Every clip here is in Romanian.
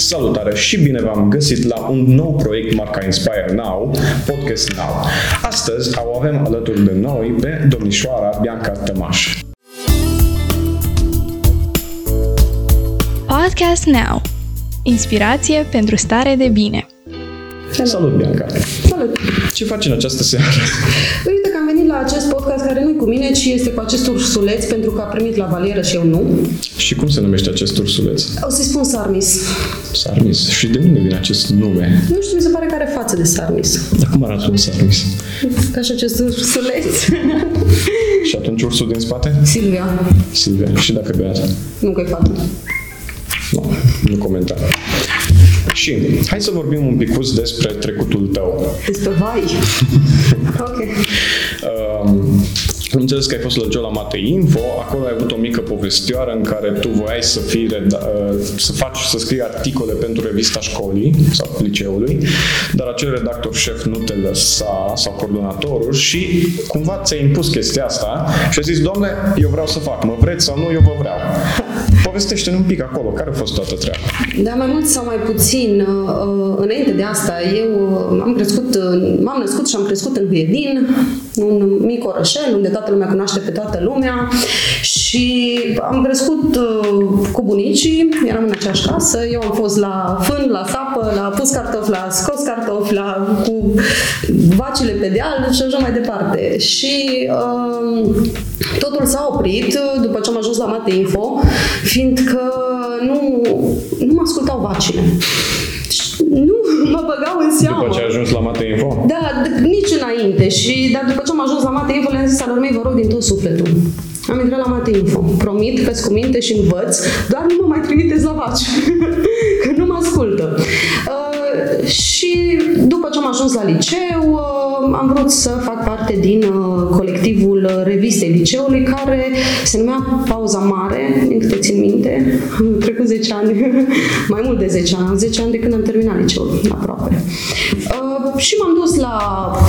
Salutare și bine v-am găsit la un nou proiect marca Inspire Now, Podcast Now. Astăzi o avem alături de noi pe domnișoara Bianca Tămaș. Podcast Now. Inspirație pentru stare de bine. Salut, Bianca! Salut! Ce faci în această seară? Acest podcast care nu e cu mine, ci este cu acest ursuleț, pentru că a primit la valieră și eu nu. Și cum se numește acest ursuleț? O să-i spun Sarmis. Sarmis. Și de unde vine acest nume? Nu știu, mi se pare că are față de Sarmis. Dar cum arată un Sarmis? Ca și acest ursuleț. Și atunci ursul din spate? Silvia. Silvia. Și dacă beată? Nu că e fată. Nu, nu comenta. Și hai să vorbim un picuț despre trecutul tău. Despre vai. Ok. Um, am înțeles că ai fost la Jola Matei Info, acolo ai avut o mică povestioară în care tu voiai să fii reda- uh, să faci, să scrii articole pentru revista școlii sau liceului, dar acel redactor șef nu te lăsa sau coordonatorul și cumva ți-a impus chestia asta și a zis, domne, eu vreau să fac, mă vreți sau nu, eu vă vreau. Povestește-ne un pic acolo, care a fost toată treaba? Da, mai mult sau mai puțin, uh, înainte de asta, eu uh, am crescut, uh, m-am născut și am crescut în Huedin, un mic orășel unde toată lumea cunoaște pe toată lumea și am crescut cu bunicii, eram în aceeași casă, eu am fost la fân, la sapă, la pus cartofi, la scos cartofi, la cu vacile pe deal și așa mai departe. Și um, totul s-a oprit după ce am ajuns la Mate Info, fiindcă nu, nu mă ascultau vacile. Nu mă băgau în seamă. După ce ai ajuns la Mate Info? Da, d- nici înainte. Și, dar după ce am ajuns la Mate Info, le-am zis alor mei, vă rog din tot sufletul. Am intrat la Mate Info. Promit, că cu minte și învăț, doar nu mă mai trimiteți la vaci. că nu mă ascultă. Uh, și după ce am ajuns la liceu, uh, am vrut să fac parte din uh, colectivul revistei liceului, care se numea Pauza Mare, din câte țin minte. Am trecut 10 ani, mai mult de 10 ani, 10 ani de când am terminat liceul, aproape. Uh, și m-am dus la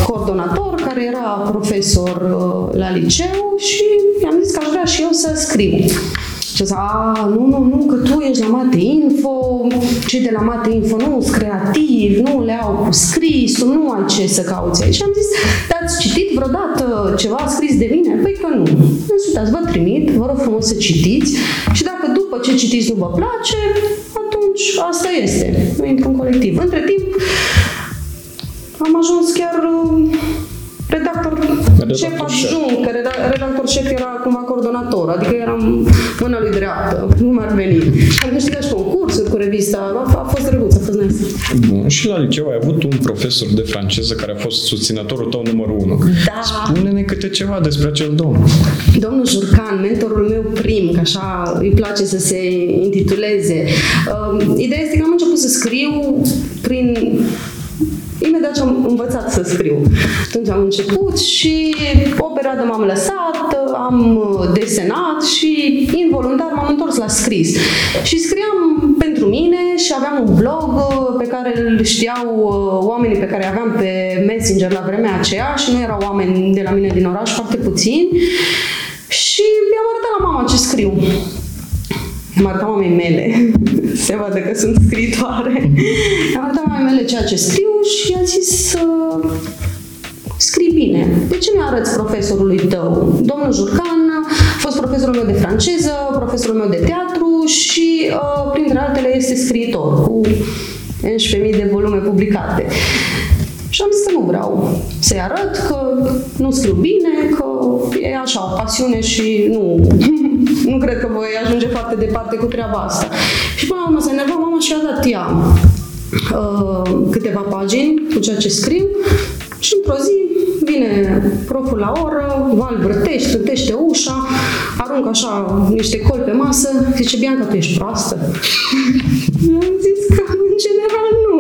coordonator, care era profesor uh, la liceu și i-am zis că aș vrea și eu să scriu. Și zis, a, nu, nu, nu, că tu ești la Mate Info, cei de la Mate Info nu sunt creativi, nu le au cu scrisul, nu ai ce să cauți aici. Și am zis, dar ați citit vreodată ceva scris de mine? Păi că nu. Uitați, vă trimit, vă rog frumos să citiți și dacă după ce citiți nu vă place, atunci asta este. Nu intru în colectiv. Între timp, am ajuns chiar uh, redactor, Redactor șef șef. adjunct, că reda- redactor șef era cumva coordonator, adică eram mâna lui dreaptă, nu m-ar veni. Am câștigat și concursuri cu revista, a, a fost drăguț, a fost nice. Bun. Și la liceu ai avut un profesor de franceză care a fost susținătorul tău numărul 1. Da. Spune-ne câte ceva despre acel domn. Domnul Jurcan, mentorul meu prim, că așa îi place să se intituleze. Uh, ideea este că am început să scriu prin Imediat ce am învățat să scriu. Atunci am început și o perioadă m-am lăsat, am desenat și involuntar m-am întors la scris. Și scriam pentru mine și aveam un blog uh, pe care îl știau uh, oamenii pe care aveam pe Messenger la vremea aceea și nu erau oameni de la mine din oraș, foarte puțini. Și i-am arătat la mama ce scriu. Am arătat mamei mele, se vede că sunt scriitoare. Am arătat mamei mele ceea ce scriu și a zis uh, scrii bine. De ce nu arăți profesorului tău? Domnul Jurcan a fost profesorul meu de franceză, profesorul meu de teatru și, uh, printre altele, este scriitor cu 11.000 de volume publicate. Și am zis că nu vreau să-i arăt, că nu scriu bine, că e așa, o pasiune și nu, nu cred că voi ajunge foarte departe cu treaba asta. Și până la urmă s-a enervat mama și a dat ea uh, câteva pagini cu ceea ce scriu și într-o zi vine proful la oră, va îl trântește ușa, aruncă așa niște col pe masă, zice, Bianca, tu ești proastă? am zis că în general nu.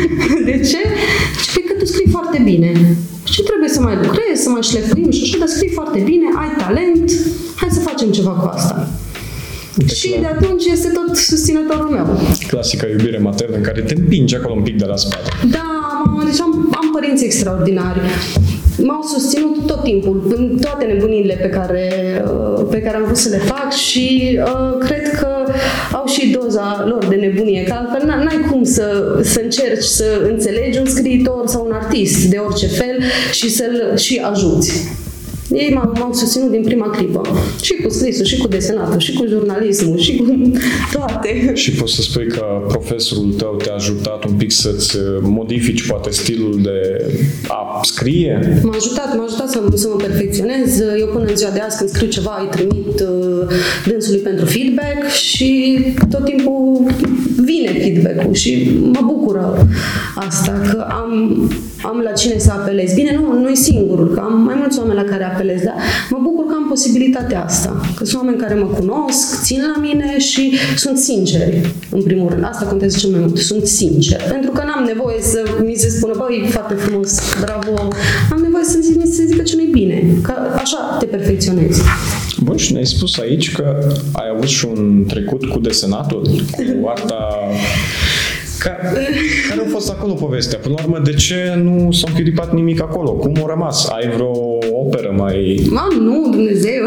De ce? Zice, "Păi că tu scrii foarte bine. Și trebuie să mai lucrezi, să mai șlefuim și așa, dar scrii foarte bine, ai talent, hai să facem ceva cu asta. Și de atunci este tot susținătorul meu. Clasica iubire maternă în care te împinge acolo un pic de la spate. Da, mama, deci am, am părinți extraordinari. M-au susținut tot timpul, în toate nebunile pe care, uh, pe care am vrut să le fac și uh, cred că au și doza lor de nebunie, că altfel n-ai cum să, să încerci să înțelegi un scriitor sau un artist de orice fel și să-l și ajuți. Ei m-au, susținut din prima clipă. Și cu scrisul, și cu desenatul, și cu jurnalismul, și cu toate. Și poți să spui că profesorul tău te-a ajutat un pic să-ți modifici poate stilul de a scrie? M-a ajutat, m-a ajutat să, să mă perfecționez. Eu până în ziua de azi când scriu ceva îi trimit uh, dânsului pentru feedback și tot timpul vine feedback-ul și mă bucură asta, că am, am la cine să apelez. Bine, nu, nu e singurul, că am mai mulți oameni la care apelez, dar mă bucur că am posibilitatea asta. Că sunt oameni care mă cunosc, țin la mine și sunt sinceri, în primul rând. Asta contează cel mai mult. Sunt sincer. Pentru că n-am nevoie să mi se spună, băi, foarte frumos, bravo. Am nevoie să mi se zică ce nu bine. Că așa te perfecționezi. Bun, și ne-ai spus aici că ai avut și un trecut cu desenatul, cu arta care, care a fost acolo povestea? Până la urmă, de ce nu s-a închiripat nimic acolo? Cum a rămas? Ai vreo operă mai... Ma, nu, Dumnezeu!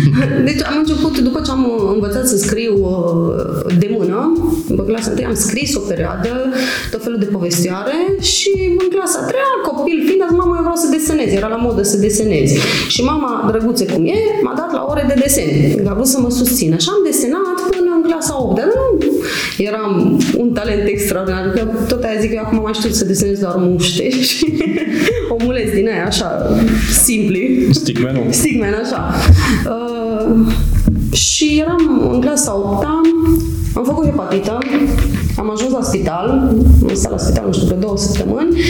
Deci am început, după ce am învățat să scriu uh, de mână, în clasa 3 am scris o perioadă, tot felul de povestioare și în clasa 3 copil fiind, azi mama eu vreau să desenez, era la modă să desenez. Și mama, drăguțe cum e, m-a dat la ore de desen, a vrut să mă susțină. Și am desenat până în clasa 8, dar nu eram un talent extra extraordinar. Că tot aia zic că eu acum mai știu să desenez doar muște și omuleți din aia, așa, simpli. Stickman-ul. Stickman, așa. Uh, și eram în clasa 8 am făcut hepatită, am ajuns la spital, am stat la spital, nu știu, pe două săptămâni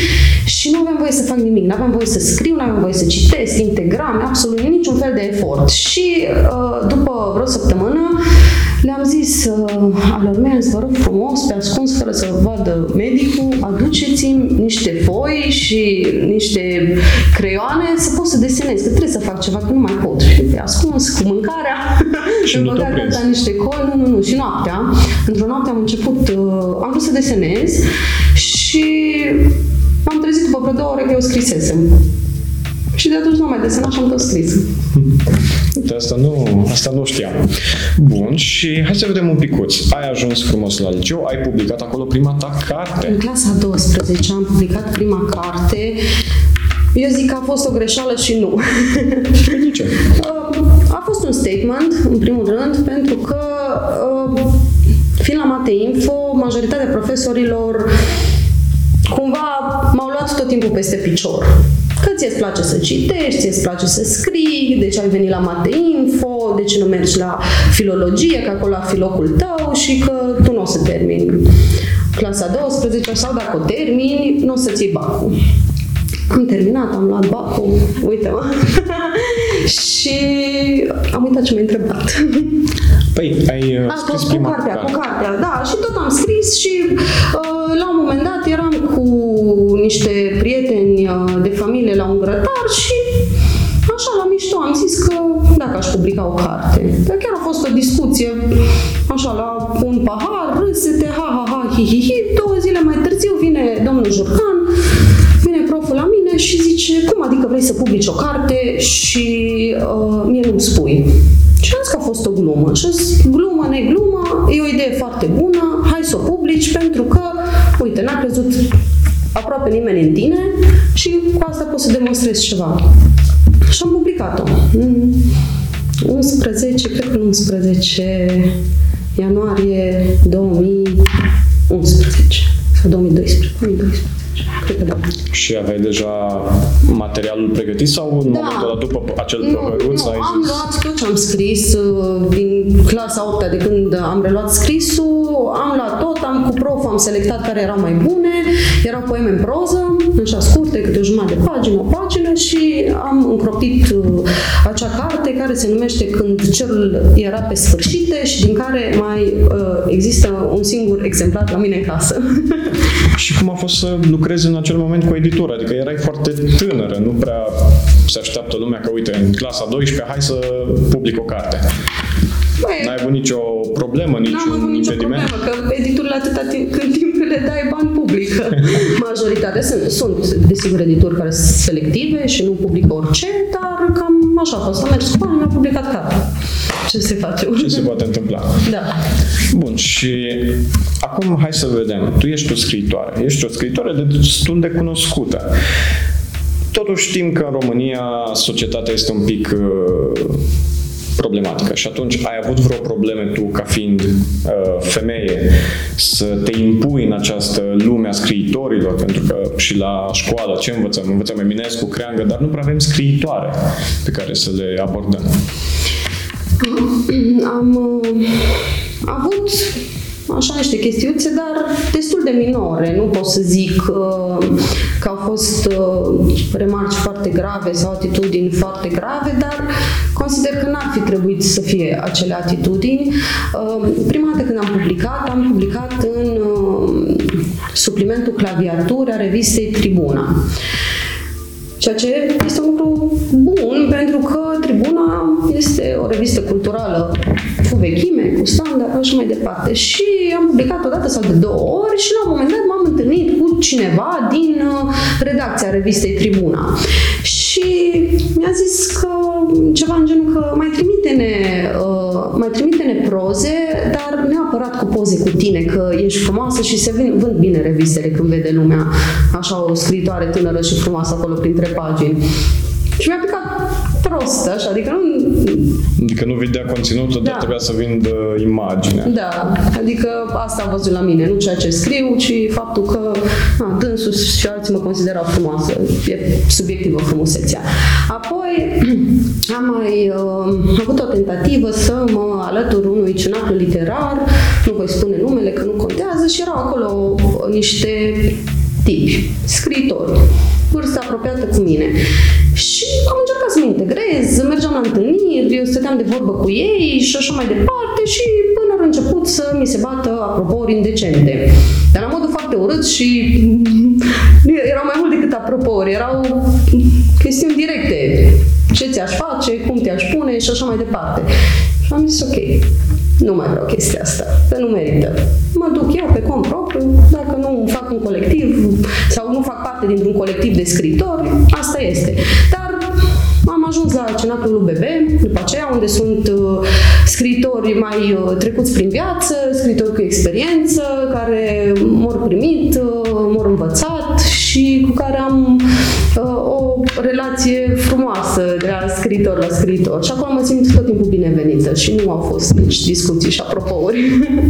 și nu aveam voie să fac nimic, nu aveam voie să scriu, nu aveam voie să citesc, integram, absolut niciun fel de efort. Și uh, după vreo săptămână le-am zis uh, alor mei, vă rog frumos, pe ascuns, fără să vadă medicul, aduceți-mi niște foi și niște creioane să pot să desenez, că trebuie să fac ceva, că nu mai pot. Și pe ascuns, cu mâncarea, și nu băgat niște coi, nu, nu, nu, și noaptea. Într-o noapte am început, uh, am vrut să desenez și m-am trezit după vreo două ore că eu scrisesem. Și de atunci nu mai desenat și am tot scris. De asta nu, asta nu știam. Bun, și hai să vedem un picuț. Ai ajuns frumos la liceu, ai publicat acolo prima ta carte. În clasa 12 am publicat prima carte. Eu zic că a fost o greșeală și nu. De ce? A fost un statement, în primul rând, pentru că uh, fiind la Mate Info, majoritatea profesorilor cumva m-au luat tot timpul peste picior. Că ție îți place să citești, ție îți place să scrii, de ce ai venit la Mate Info, de ce nu mergi la filologie, că acolo fi locul tău și că tu nu o să termini clasa 12 sau dacă o termini, nu o să-ți iei bacul. Am terminat, am luat bacul, uite-mă. și am uitat ce m-ai întrebat. Păi, ai uh, A, scris cu, prima cu cartea, cu cartea, da. Și tot am scris și uh, la un moment dat eram cu niște prieteni uh, de familie la un grătar și așa, la mișto, am zis că dacă aș publica o carte. Dar chiar a fost o discuție, așa, la un pahar, râsete, ha, ha, ha, hi, hi, hi. Două zile mai târziu vine domnul Jurcan, vine proful la mine și zice, cum adică vrei să publici o carte și uh, mie nu-mi spui? Fost o glumă. Și zis, glumă, neglumă, e o idee foarte bună, hai să o publici pentru că, uite, n-a crezut aproape nimeni în tine și cu asta poți să demonstrezi ceva. Și am publicat-o. 11, cred că 11 ianuarie 2011 sau 2012. 2012. Cred că da. Și aveai deja materialul pregătit sau în da. momentul ăla după acel nu, păhăruț nu, ai am zis? luat tot ce am scris uh, din clasa 8 de când am reluat scrisul, am luat tot, am cu prof, am selectat care erau mai bune, erau poeme în proză, așa scurte, câte o jumătate de pagină, o pagină și am încropit uh, acea carte care se numește Când cerul era pe sfârșite și din care mai uh, există un singur exemplar la mine în casă. și cum a fost să lucrezi în acel moment cu editura? Adică erai foarte tânără, nu prea se așteaptă lumea că, uite, în clasa 12, hai să public o carte. Băi, N-ai avut nicio problemă, niciun N-am avut nicio impediment? problemă, că editurile atâta timp, când timp le dai bani public. Majoritatea sunt, sunt, desigur, edituri care sunt selective și nu publică orice, dar cam așa a fost, am mers cu bani, mi-am publicat cartea. Ce se face? Ce se poate întâmpla? Da. Bun, și acum hai să vedem. Tu ești o scriitoare. Ești o scriitoare destul de cunoscută. Totuși știm că în România societatea este un pic uh, problematică. Și atunci ai avut vreo probleme tu, ca fiind uh, femeie, să te impui în această lume a scriitorilor, pentru că și la școală ce învățăm? Învățăm Eminescu, Creangă, dar nu prea avem scriitoare pe care să le abordăm. Am uh, avut așa niște chestiuțe, dar destul de minore. Nu pot să zic uh, că au fost uh, remarci foarte grave sau atitudini foarte grave, dar consider că n-ar fi trebuit să fie acele atitudini. Uh, prima dată când am publicat, am publicat în uh, suplimentul claviatură a revistei Tribuna. Ceea ce este un lucru bun, pentru că Tribuna este o revistă culturală cu vechime, cu standard și așa mai departe. Și am publicat o dată sau de două ori și la un moment dat m-am întâlnit cu cineva din uh, redacția revistei Tribuna. Și mi-a zis că ceva în genul că mai trimite-ne, uh, mai trimite-ne proze, dar neapărat cu poze cu tine, că ești frumoasă și se vând bine revistele când vede lumea așa o scriitoare tânără și frumoasă acolo printre pagini. Și mi-a picat prost, așa, adică nu... Adică nu vedea conținutul, da. dar trebuia să vindă imaginea. Da, adică asta am văzut la mine, nu ceea ce scriu, ci faptul că a, dânsul și alții mă considerau frumoasă. E subiectivă frumusețea. Apoi am mai uh, avut o tentativă să mă alătur unui cenaclu literar, nu voi spune numele că nu contează, și erau acolo niște tipi, scritori, vârstă apropiată cu mine. Și am încercat să mă integrez, mergeam la întâlniri, eu stăteam de vorbă cu ei și așa mai departe și până au început să mi se bată apropouri indecente. Dar la modul foarte urât și erau mai mult decât apropouri, erau chestiuni directe. Ce ți-aș face, cum te-aș pune și așa mai departe. Și am zis, ok, nu mai vreau chestia asta, că nu merită. Mă duc eu pe cont propriu, dacă nu fac un colectiv sau nu fac parte dintr-un colectiv de scritori, asta este. Dar am ajuns la cenaclul UBB, după aceea, unde sunt uh, scritori mai uh, trecuți prin viață, scritori cu experiență, care m-au primit, uh, m-au învățat și cu care am uh, o relație frumoasă de la scritor la scritor. Și acolo mă simt tot timpul binevenită și nu au fost nici discuții și apropouri.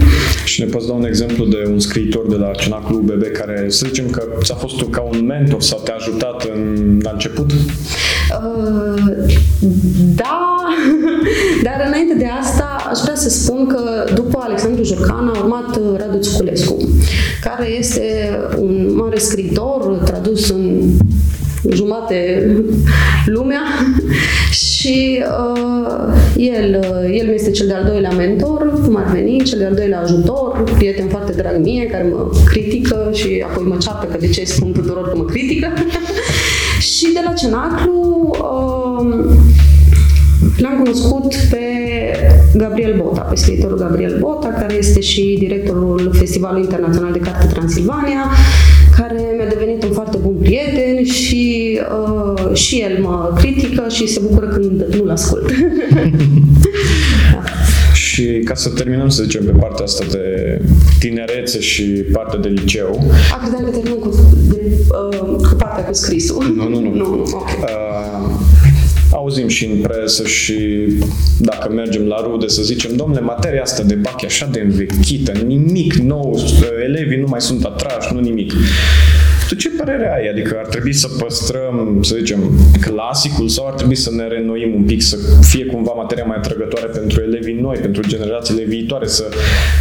și ne poți da un exemplu de un scriitor de la Cenaclul UBB care, să zicem că ți-a fost ca un mentor sau te-a ajutat în, la început? Uh, da, dar înainte de asta aș vrea să spun că după Alexandru Jurcan a urmat uh, Radu Țuculescu, care este un mare scriitor tradus în jumate lumea și uh, el, uh, el este cel de-al doilea mentor, cum ar veni, cel de-al doilea ajutor, prieten foarte drag mie, care mă critică și apoi mă ceartă că de ce spun tuturor că mă critică. și de la Cenaclu uh, L-am cunoscut pe Gabriel Bota, pe scriitorul Gabriel Bota, care este și directorul Festivalului Internațional de Carte Transilvania, care mi-a devenit un foarte bun prieten și uh, și el mă critică și se bucură când nu-l ascult. da. Și ca să terminăm, să zicem, pe partea asta de tinerețe și partea de liceu. A, credeam că terminăm cu, de, uh, cu partea cu scrisul. Nu, nu, nu. nu, nu okay. uh, auzim și în presă și dacă mergem la rude să zicem, domnule, materia asta de bac e așa de învechită, nimic nou, elevii nu mai sunt atrași, nu nimic. Tu ce părere ai? Adică ar trebui să păstrăm, să zicem, clasicul sau ar trebui să ne renoim un pic, să fie cumva materia mai atrăgătoare pentru elevii noi, pentru generațiile viitoare, să,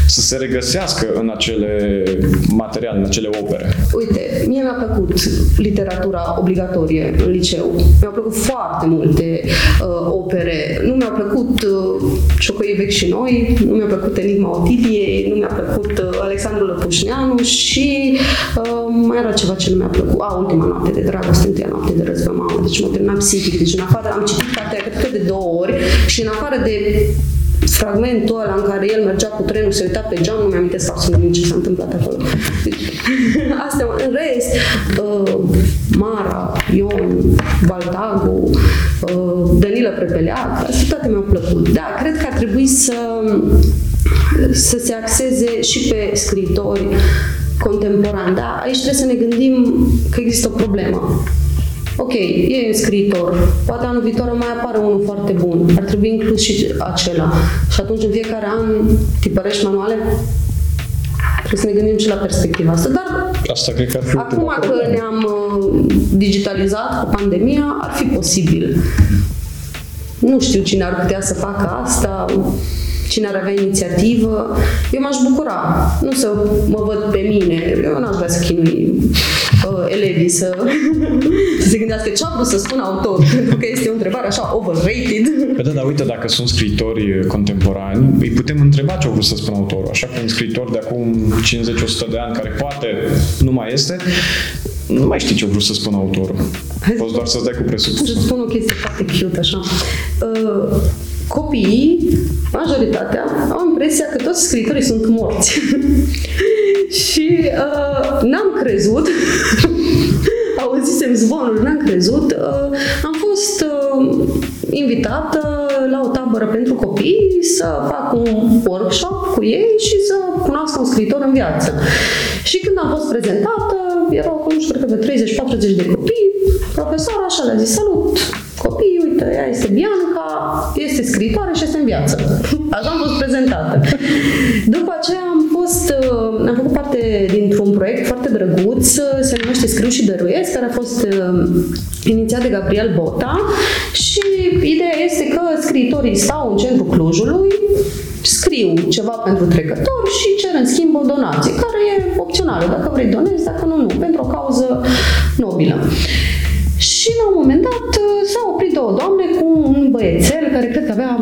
să se regăsească în acele materiale, în acele opere? Uite, mie mi-a plăcut literatura obligatorie în liceu. Mi-au plăcut foarte multe uh, opere. Nu mi-au plăcut uh, Ciocăii vechi și noi, nu mi-a plăcut Enigma Otiliei, nu mi-a plăcut uh, Alexandru Lăpușneanu și uh, mai era ceva ce nu mi-a plăcut. A, ultima noapte de dragoste, întâia noapte de război, mamă, deci mă terminat psihic. Deci în afară, am citit cartea cred că de două ori și în afară de fragmentul ăla în care el mergea cu trenul, se uita pe geam, nu mi-am amintesc absolut nimic ce s-a întâmplat acolo. Deci, astea, în rest, uh, Mara, Ion, Baltagu, uh, Danila Prepeleac, astea toate mi-au plăcut. Da, cred că ar trebui să, să se axeze și pe scriitori contemporani. Da, aici trebuie să ne gândim că există o problemă. Ok, e un scriitor, poate anul viitor mai apare unul foarte bun, ar trebui inclus și acela. Și atunci în fiecare an tipărești manuale? Trebuie să ne gândim și la perspectiva asta. Dar Asta cred că ar fi acum ultima că problemă. ne-am uh, digitalizat cu pandemia, ar fi posibil. Nu știu cine ar putea să facă asta, cine ar avea inițiativă. Eu m-aș bucura. Nu să mă văd pe mine. Eu n-aș vrea să chinui uh, elevii să, să se gândească ce a vrut să spun autor, pentru că este o întrebare așa overrated. Păi da, dar uite, dacă sunt scriitori contemporani, îi putem întreba ce au vrut să spună autorul. Așa că un scriitor de acum 50-100 de ani, care poate nu mai este, nu mai știi ce a vrut să spună autorul. Poți doar să-ți dai cu presupus. Să spun o chestie foarte cute, așa. Uh, copiii, majoritatea, au impresia că toți scriitorii sunt morți. și uh, n-am crezut, auzisem zvonul, n-am crezut. Uh, am fost uh, invitată la o tabără pentru copii să fac un workshop cu ei și să cunoască un scriitor în viață. Și când am fost prezentată, erau, nu știu, cred că de 30-40 de copii, profesoara așa le-a zis, salut, copii, uite, ea este Bianca, este scriitoare și este în viață. Așa am fost prezentată. După aceea am fost, uh, am făcut parte dintr-un proiect foarte drăguț, uh, se numește Scriu și Dăruiesc, care a fost uh, inițiat de Gabriel Bota și ideea este că scriitorii stau în centrul Clujului, scriu ceva pentru trecător și cer în schimb o donație, care e opțională. Dacă vrei donezi, dacă nu, nu, pentru o cauză nobilă. Și la un moment dat s-au oprit două doamne cu un băiețel care cred că avea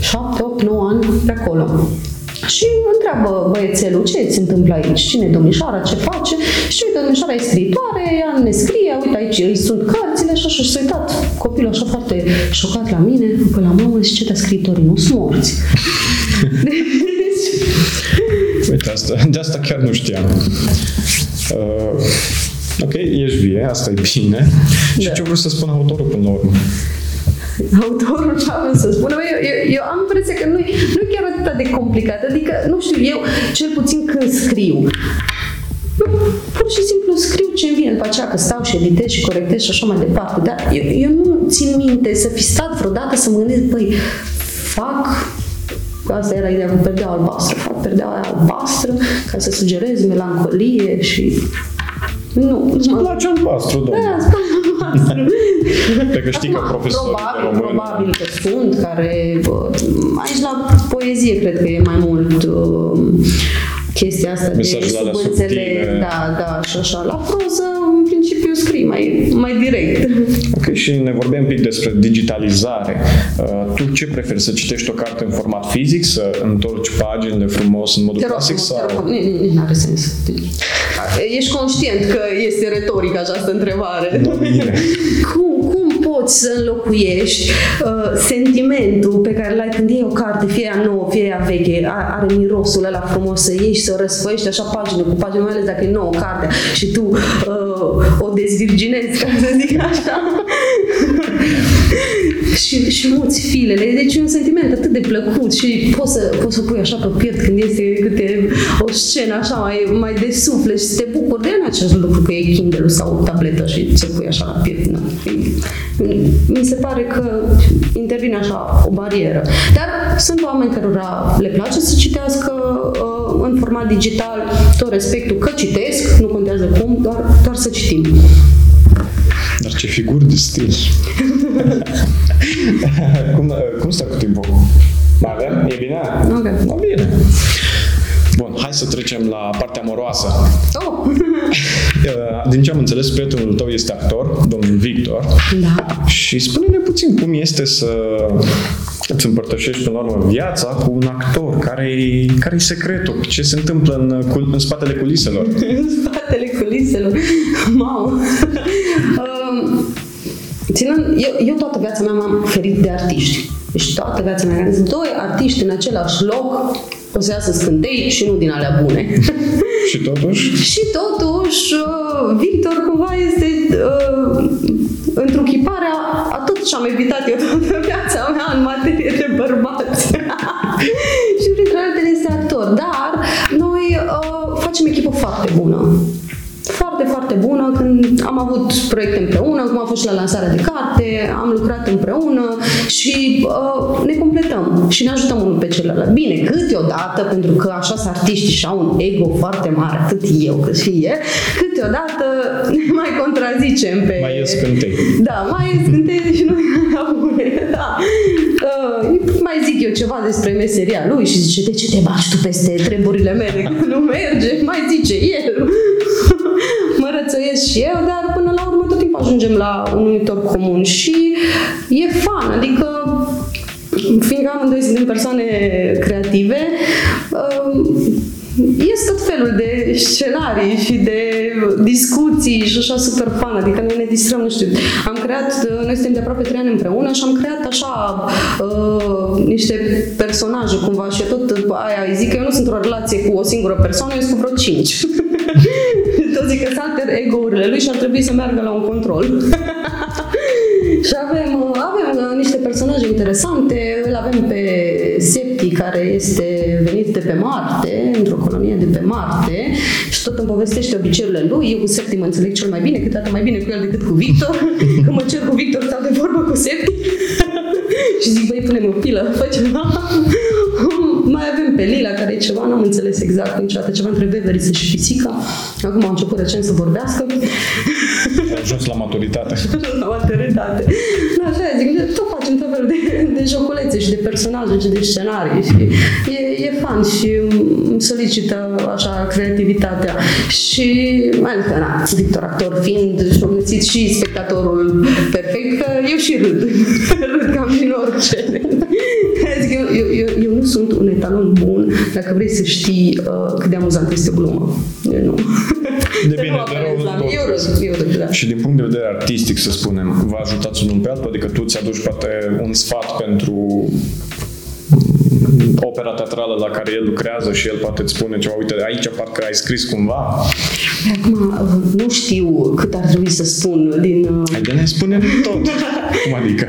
7, 8, 9 ani pe acolo. Și întreabă băiețelul ce se întâmplă aici, cine e domnișoara, ce face și uite, domnișoara e scriitoare, ea ne scrie, uite aici îi sunt cărțile și așa și s-a uitat copilul așa foarte șocat la mine, pe la mamă zice, dar scriitorii nu sunt morți. Deci, Uite, asta, de asta chiar nu știam. Uh, ok, ești vie, asta e bine. Și Da. ce a vrut să spună autorul până la urmă? autorul ce am să spună, Băi, eu, eu, eu am impresia că nu nu e chiar atât de complicat. Adică, nu știu, eu, cel puțin când scriu, eu pur și simplu scriu ce îmi vine după aceea că stau și editez și corectez și așa mai departe. Dar eu, eu nu țin minte să fi stat vreodată să mă gândesc, băi, fac Asta era ideea cu perdeaua albastră. Fac perdeaua aia albastră ca să sugerez melancolie și... Nu, Îți mă- place albastru, domnule. da, asta albastră. Pe că știi că Acum, profesorii de probabil, român... probabil că sunt, care... bă, Aici la poezie cred că e mai mult uh, chestia asta Mesajele de alea subânțele, subtile. da, da, și așa. La proză, în principiu, scrii mai, mai direct. Ok, și ne vorbeam un pic despre digitalizare. Uh, tu ce preferi, să citești o carte în format fizic, să întorci paginile frumos în modul Te rog, clasic frumos, te sau... rog, nici nu are sens. Ești conștient că este retorică această întrebare. Nu, bine. cum, cum poți să înlocuiești uh, sentimentul pe care l-ai când iei o carte, fie ea nouă, fie ea veche, a- are mirosul ăla frumos, să ieși și să o răsfoiești așa pagină cu pagină, mai ales dacă e nouă carte și tu uh, o dezvirginezi, ca să zic așa. Și, și muți filele. Deci e un sentiment atât de plăcut și poți să, poți să pui așa pe piept când este câte o scenă așa mai, mai de suflet și să te bucuri de în acest lucru că e Kindle sau o tabletă și să pui așa la piept. Na. Mi se pare că intervine așa o barieră. Dar sunt oameni cărora le place să citească uh, în format digital, tot respectul că citesc, nu contează cum, doar, doar să citim. Dar ce figuri de stil. cum, cum stă cu timpul? Mai avem? E bine? Ok. Da, bine. Bun, hai să trecem la partea amoroasă. Oh! Uh, Din ce am înțeles, prietenul tău este actor, domnul Victor. Da. Și spune-ne puțin cum este să îți împărtășești până la urmă viața cu un actor. Care-i, care-i secretul? Ce se întâmplă în, cul- în spatele culiselor? în spatele culiselor. Mamă! Um, ținând, eu, eu toată viața mea m-am ferit de artiști. Deci toată viața mea. Am zis, doi artiști în același loc, o să iasă scântei și nu din alea bune. Și totuși? și totuși, uh, Victor cumva este uh, întruchiparea a tot ce am evitat eu toată viața mea în materie de bărbați. și printre altele este actor. Dar noi uh, facem echipă foarte bună foarte, foarte bună când am avut proiecte împreună, cum a fost și la lansarea de carte, am lucrat împreună și uh, ne completăm și ne ajutăm unul pe celălalt. Bine, câteodată, pentru că așa sunt artiști și au un ego foarte mare, atât eu cât și el, câteodată ne mai contrazicem pe... Mai ies cântei. Da, mai ies cântei și nu bune, da. Uh, mai zic eu ceva despre meseria lui și zice, de ce te baci tu peste treburile mele? Că nu merge, mai zice el mă rățăiesc și eu, dar până la urmă tot timpul ajungem la un numitor comun și e fan, adică fiindcă amândoi suntem persoane creative, um, ies tot felul de scenarii și de discuții și așa super fan, adică noi ne distrăm, nu știu. Am creat, noi suntem de aproape trei ani împreună și am creat așa uh, niște personaje cumva și tot aia zic că eu nu sunt o relație cu o singură persoană, eu sunt cu vreo cinci. tot zic că sunt alter ego-urile lui și ar trebui să meargă la un control. și avem, avem uh, niște personaje interesante, îl avem pe Septi, care este venit de pe Marte, într-o colonie de pe Marte, și tot îmi povestește obiceiurile lui. Eu cu Septi mă înțeleg cel mai bine, câteodată mai bine cu el decât cu Victor. Când mă cer cu Victor, stau de vorbă cu Septi. și zic, băi, punem o pilă, fă ceva. Mai avem pe Lila, care e ceva, n-am înțeles exact niciodată, ceva între Beverly și Fisica. Acum am început recent să vorbească. A ajuns la maturitate. la maturitate. Da, așa zic, tot facem tot felul de, de joculețe și de personaje și de scenarii și e, e fan și îmi solicită așa creativitatea. Și mai ales că, na, Victor actor fiind și-a găsit și spectatorul perfect, că eu și râd. râd cam din orice. Nu sunt un etalon bun dacă vrei să știi uh, cât de amuzant este glumă. Eu nu. De bine, de rău, eu râd, eu râd, da. Și din punct de vedere artistic, să spunem, vă ajutați unul pe altul? Adică tu ți-aduci poate un sfat pentru opera teatrală la care el lucrează și el poate îți spune ceva, uite, aici parcă ai scris cumva. Acum, nu știu cât ar trebui să spun din... Hai de ne spune tot. Cum adică?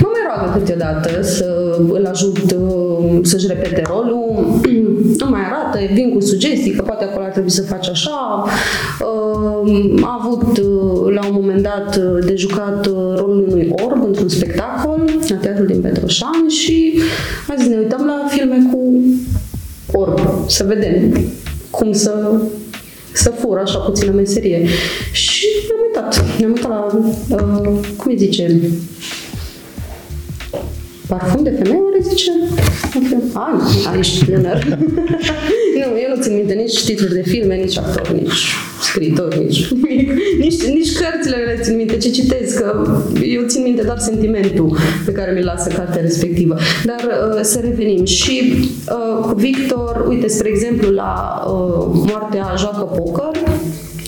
Mă mai roagă câteodată să îl ajut uh, să-și repete rolul. Nu mai arată, vin cu sugestii că poate acolo ar trebui să faci așa. Uh, a avut uh, la un moment dat de jucat rolul unui orb într-un spectacol la teatrul din Petroșani și a zis ne uităm la filme cu orb, să vedem cum să să fură așa puțină meserie. Și ne-am uitat. Ne-am uitat la, uh, cum îi zice, parfum de femeie, oare zice? A, a, ești tânăr. nu, eu nu țin minte nici titluri de filme, nici actor, nici scriitor, nici nimic. Nici, nici cărțile le țin minte, ce citez, că eu țin minte doar sentimentul pe care mi-l lasă cartea respectivă. Dar uh, să revenim. Și uh, cu Victor, uite, spre exemplu, la uh, moartea joacă poker,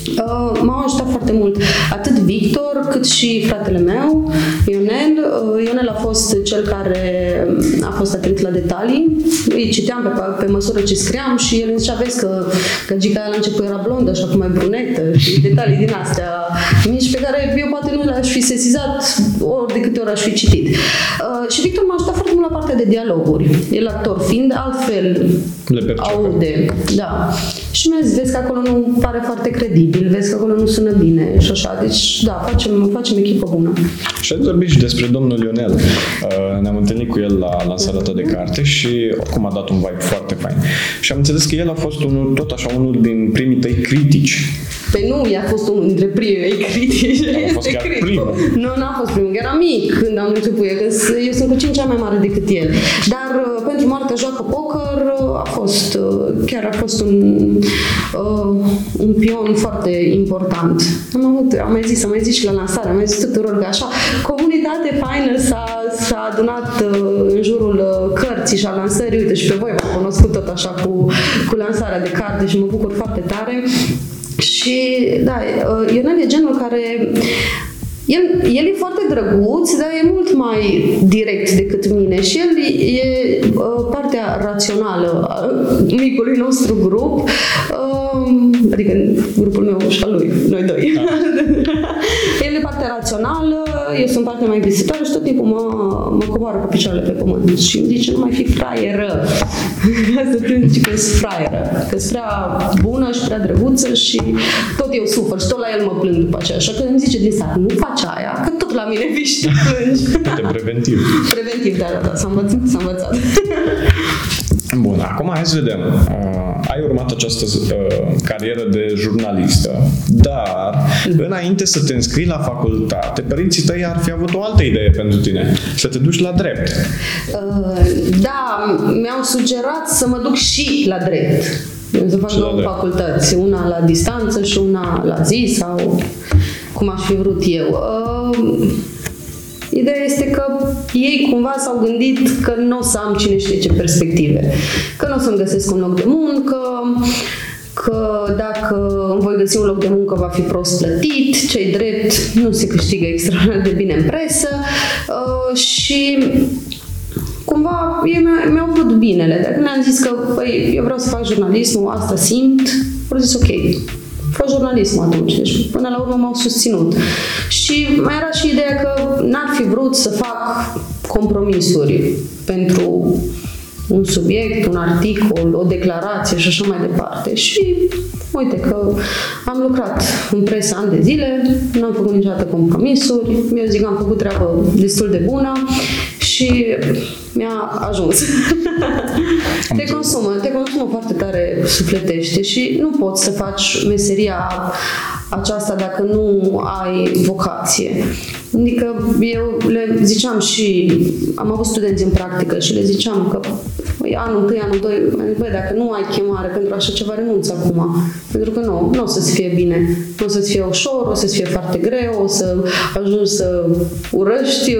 Uh, m-au ajutat foarte mult atât Victor cât și fratele meu, Ionel. Uh, Ionel a fost cel care a fost atent la detalii. Îi citeam pe, pe măsură ce scriam și el îmi zicea, vezi că Găgica la început era blondă și acum e brunetă și detalii din astea mici pe care eu poate nu le-aș fi sesizat ori de câte ori aș fi citit. Uh, și Victor m-a ajutat foarte mult la partea de dialoguri. El actor fiind, altfel le aude. Da. Și mi-a zis, vezi că acolo nu pare foarte credibil, vezi că acolo nu sună bine și așa. Deci, da, facem, facem echipă bună. Și ați vorbit și despre domnul Lionel. Uh, ne-am întâlnit cu el la lansarea ta de carte și oricum a dat un vibe foarte fain. Și am înțeles că el a fost unul, tot așa, unul din primii tăi critici Păi nu, i-a fost unul dintre primii critici. A fost chiar primul. Nu, n-a fost primul, era mic când am început. Eu, eu sunt cu 5 ani mai mare decât el. Dar uh, pentru Marta joacă poker uh, a fost, uh, chiar a fost un, uh, un pion foarte important. Am avut, am mai zis, am mai zis și la lansare, am mai zis tuturor că așa, comunitate faină s-a, s-a adunat uh, în jurul uh, cărții și a lansării. Uite, și pe voi v-am cunoscut tot așa cu, cu lansarea de carte și mă bucur foarte tare. Și, da, Ionel e genul care el, el e foarte drăguț, dar e mult mai direct decât mine și el e uh, partea rațională a micului nostru grup, uh, adică grupul meu și al lui, noi doi. Da. el e partea rațională, eu sunt partea mai visitoare și tot timpul mă, mă coboară cu picioarele pe pământ și îmi zice nu mai fi fraieră. Asta te zice că sunt fraieră, că sunt prea bună și prea drăguță și tot eu sufăr și tot la el mă plâng după aceea. Așa că îmi zice din start, nu faci aia, că tot la mine vii și te plângi. Uite, preventiv. preventiv, da, da, da, s-a învățat. S-a învățat. Bun, acum hai să vedem. Uh, ai urmat această uh, carieră de jurnalistă, dar înainte să te înscrii la facultate, părinții tăi ar fi avut o altă idee pentru tine, să te duci la drept. Uh, da, mi-au sugerat să mă duc și la drept. Să fac două facultăți, una la distanță și una la zi sau cum aș fi vrut eu. Uh, Ideea este că ei cumva s-au gândit că nu o să am cine știe ce perspective, că nu o să-mi găsesc un loc de muncă, că dacă îmi voi găsi un loc de muncă va fi prost plătit, cei drept nu se câștigă extraordinar de bine în presă. Uh, și cumva ei mi-au vrut binele. Dacă ne-am zis că păi, eu vreau să fac jurnalismul, asta simt, au zis ok, fă jurnalism atunci. Deci până la urmă m-au susținut. Și mai era și ideea că n-ar fi vrut să fac compromisuri pentru un subiect, un articol, o declarație și așa mai departe. Și uite că am lucrat în presă ani de zile, n-am făcut niciodată compromisuri, mi-au zic că am făcut treabă destul de bună și mi-a ajuns. te consumă, te consumă foarte tare sufletește și nu poți să faci meseria aceasta dacă nu ai vocație. Adică eu le ziceam și am avut studenți în practică și le ziceam că păi, anul 1, anul 2, băi, dacă nu ai chemare pentru așa ceva, renunți acum. Pentru că nu, nu o să-ți fie bine. Nu o să-ți fie ușor, o să-ți fie foarte greu, o să ajungi să urăști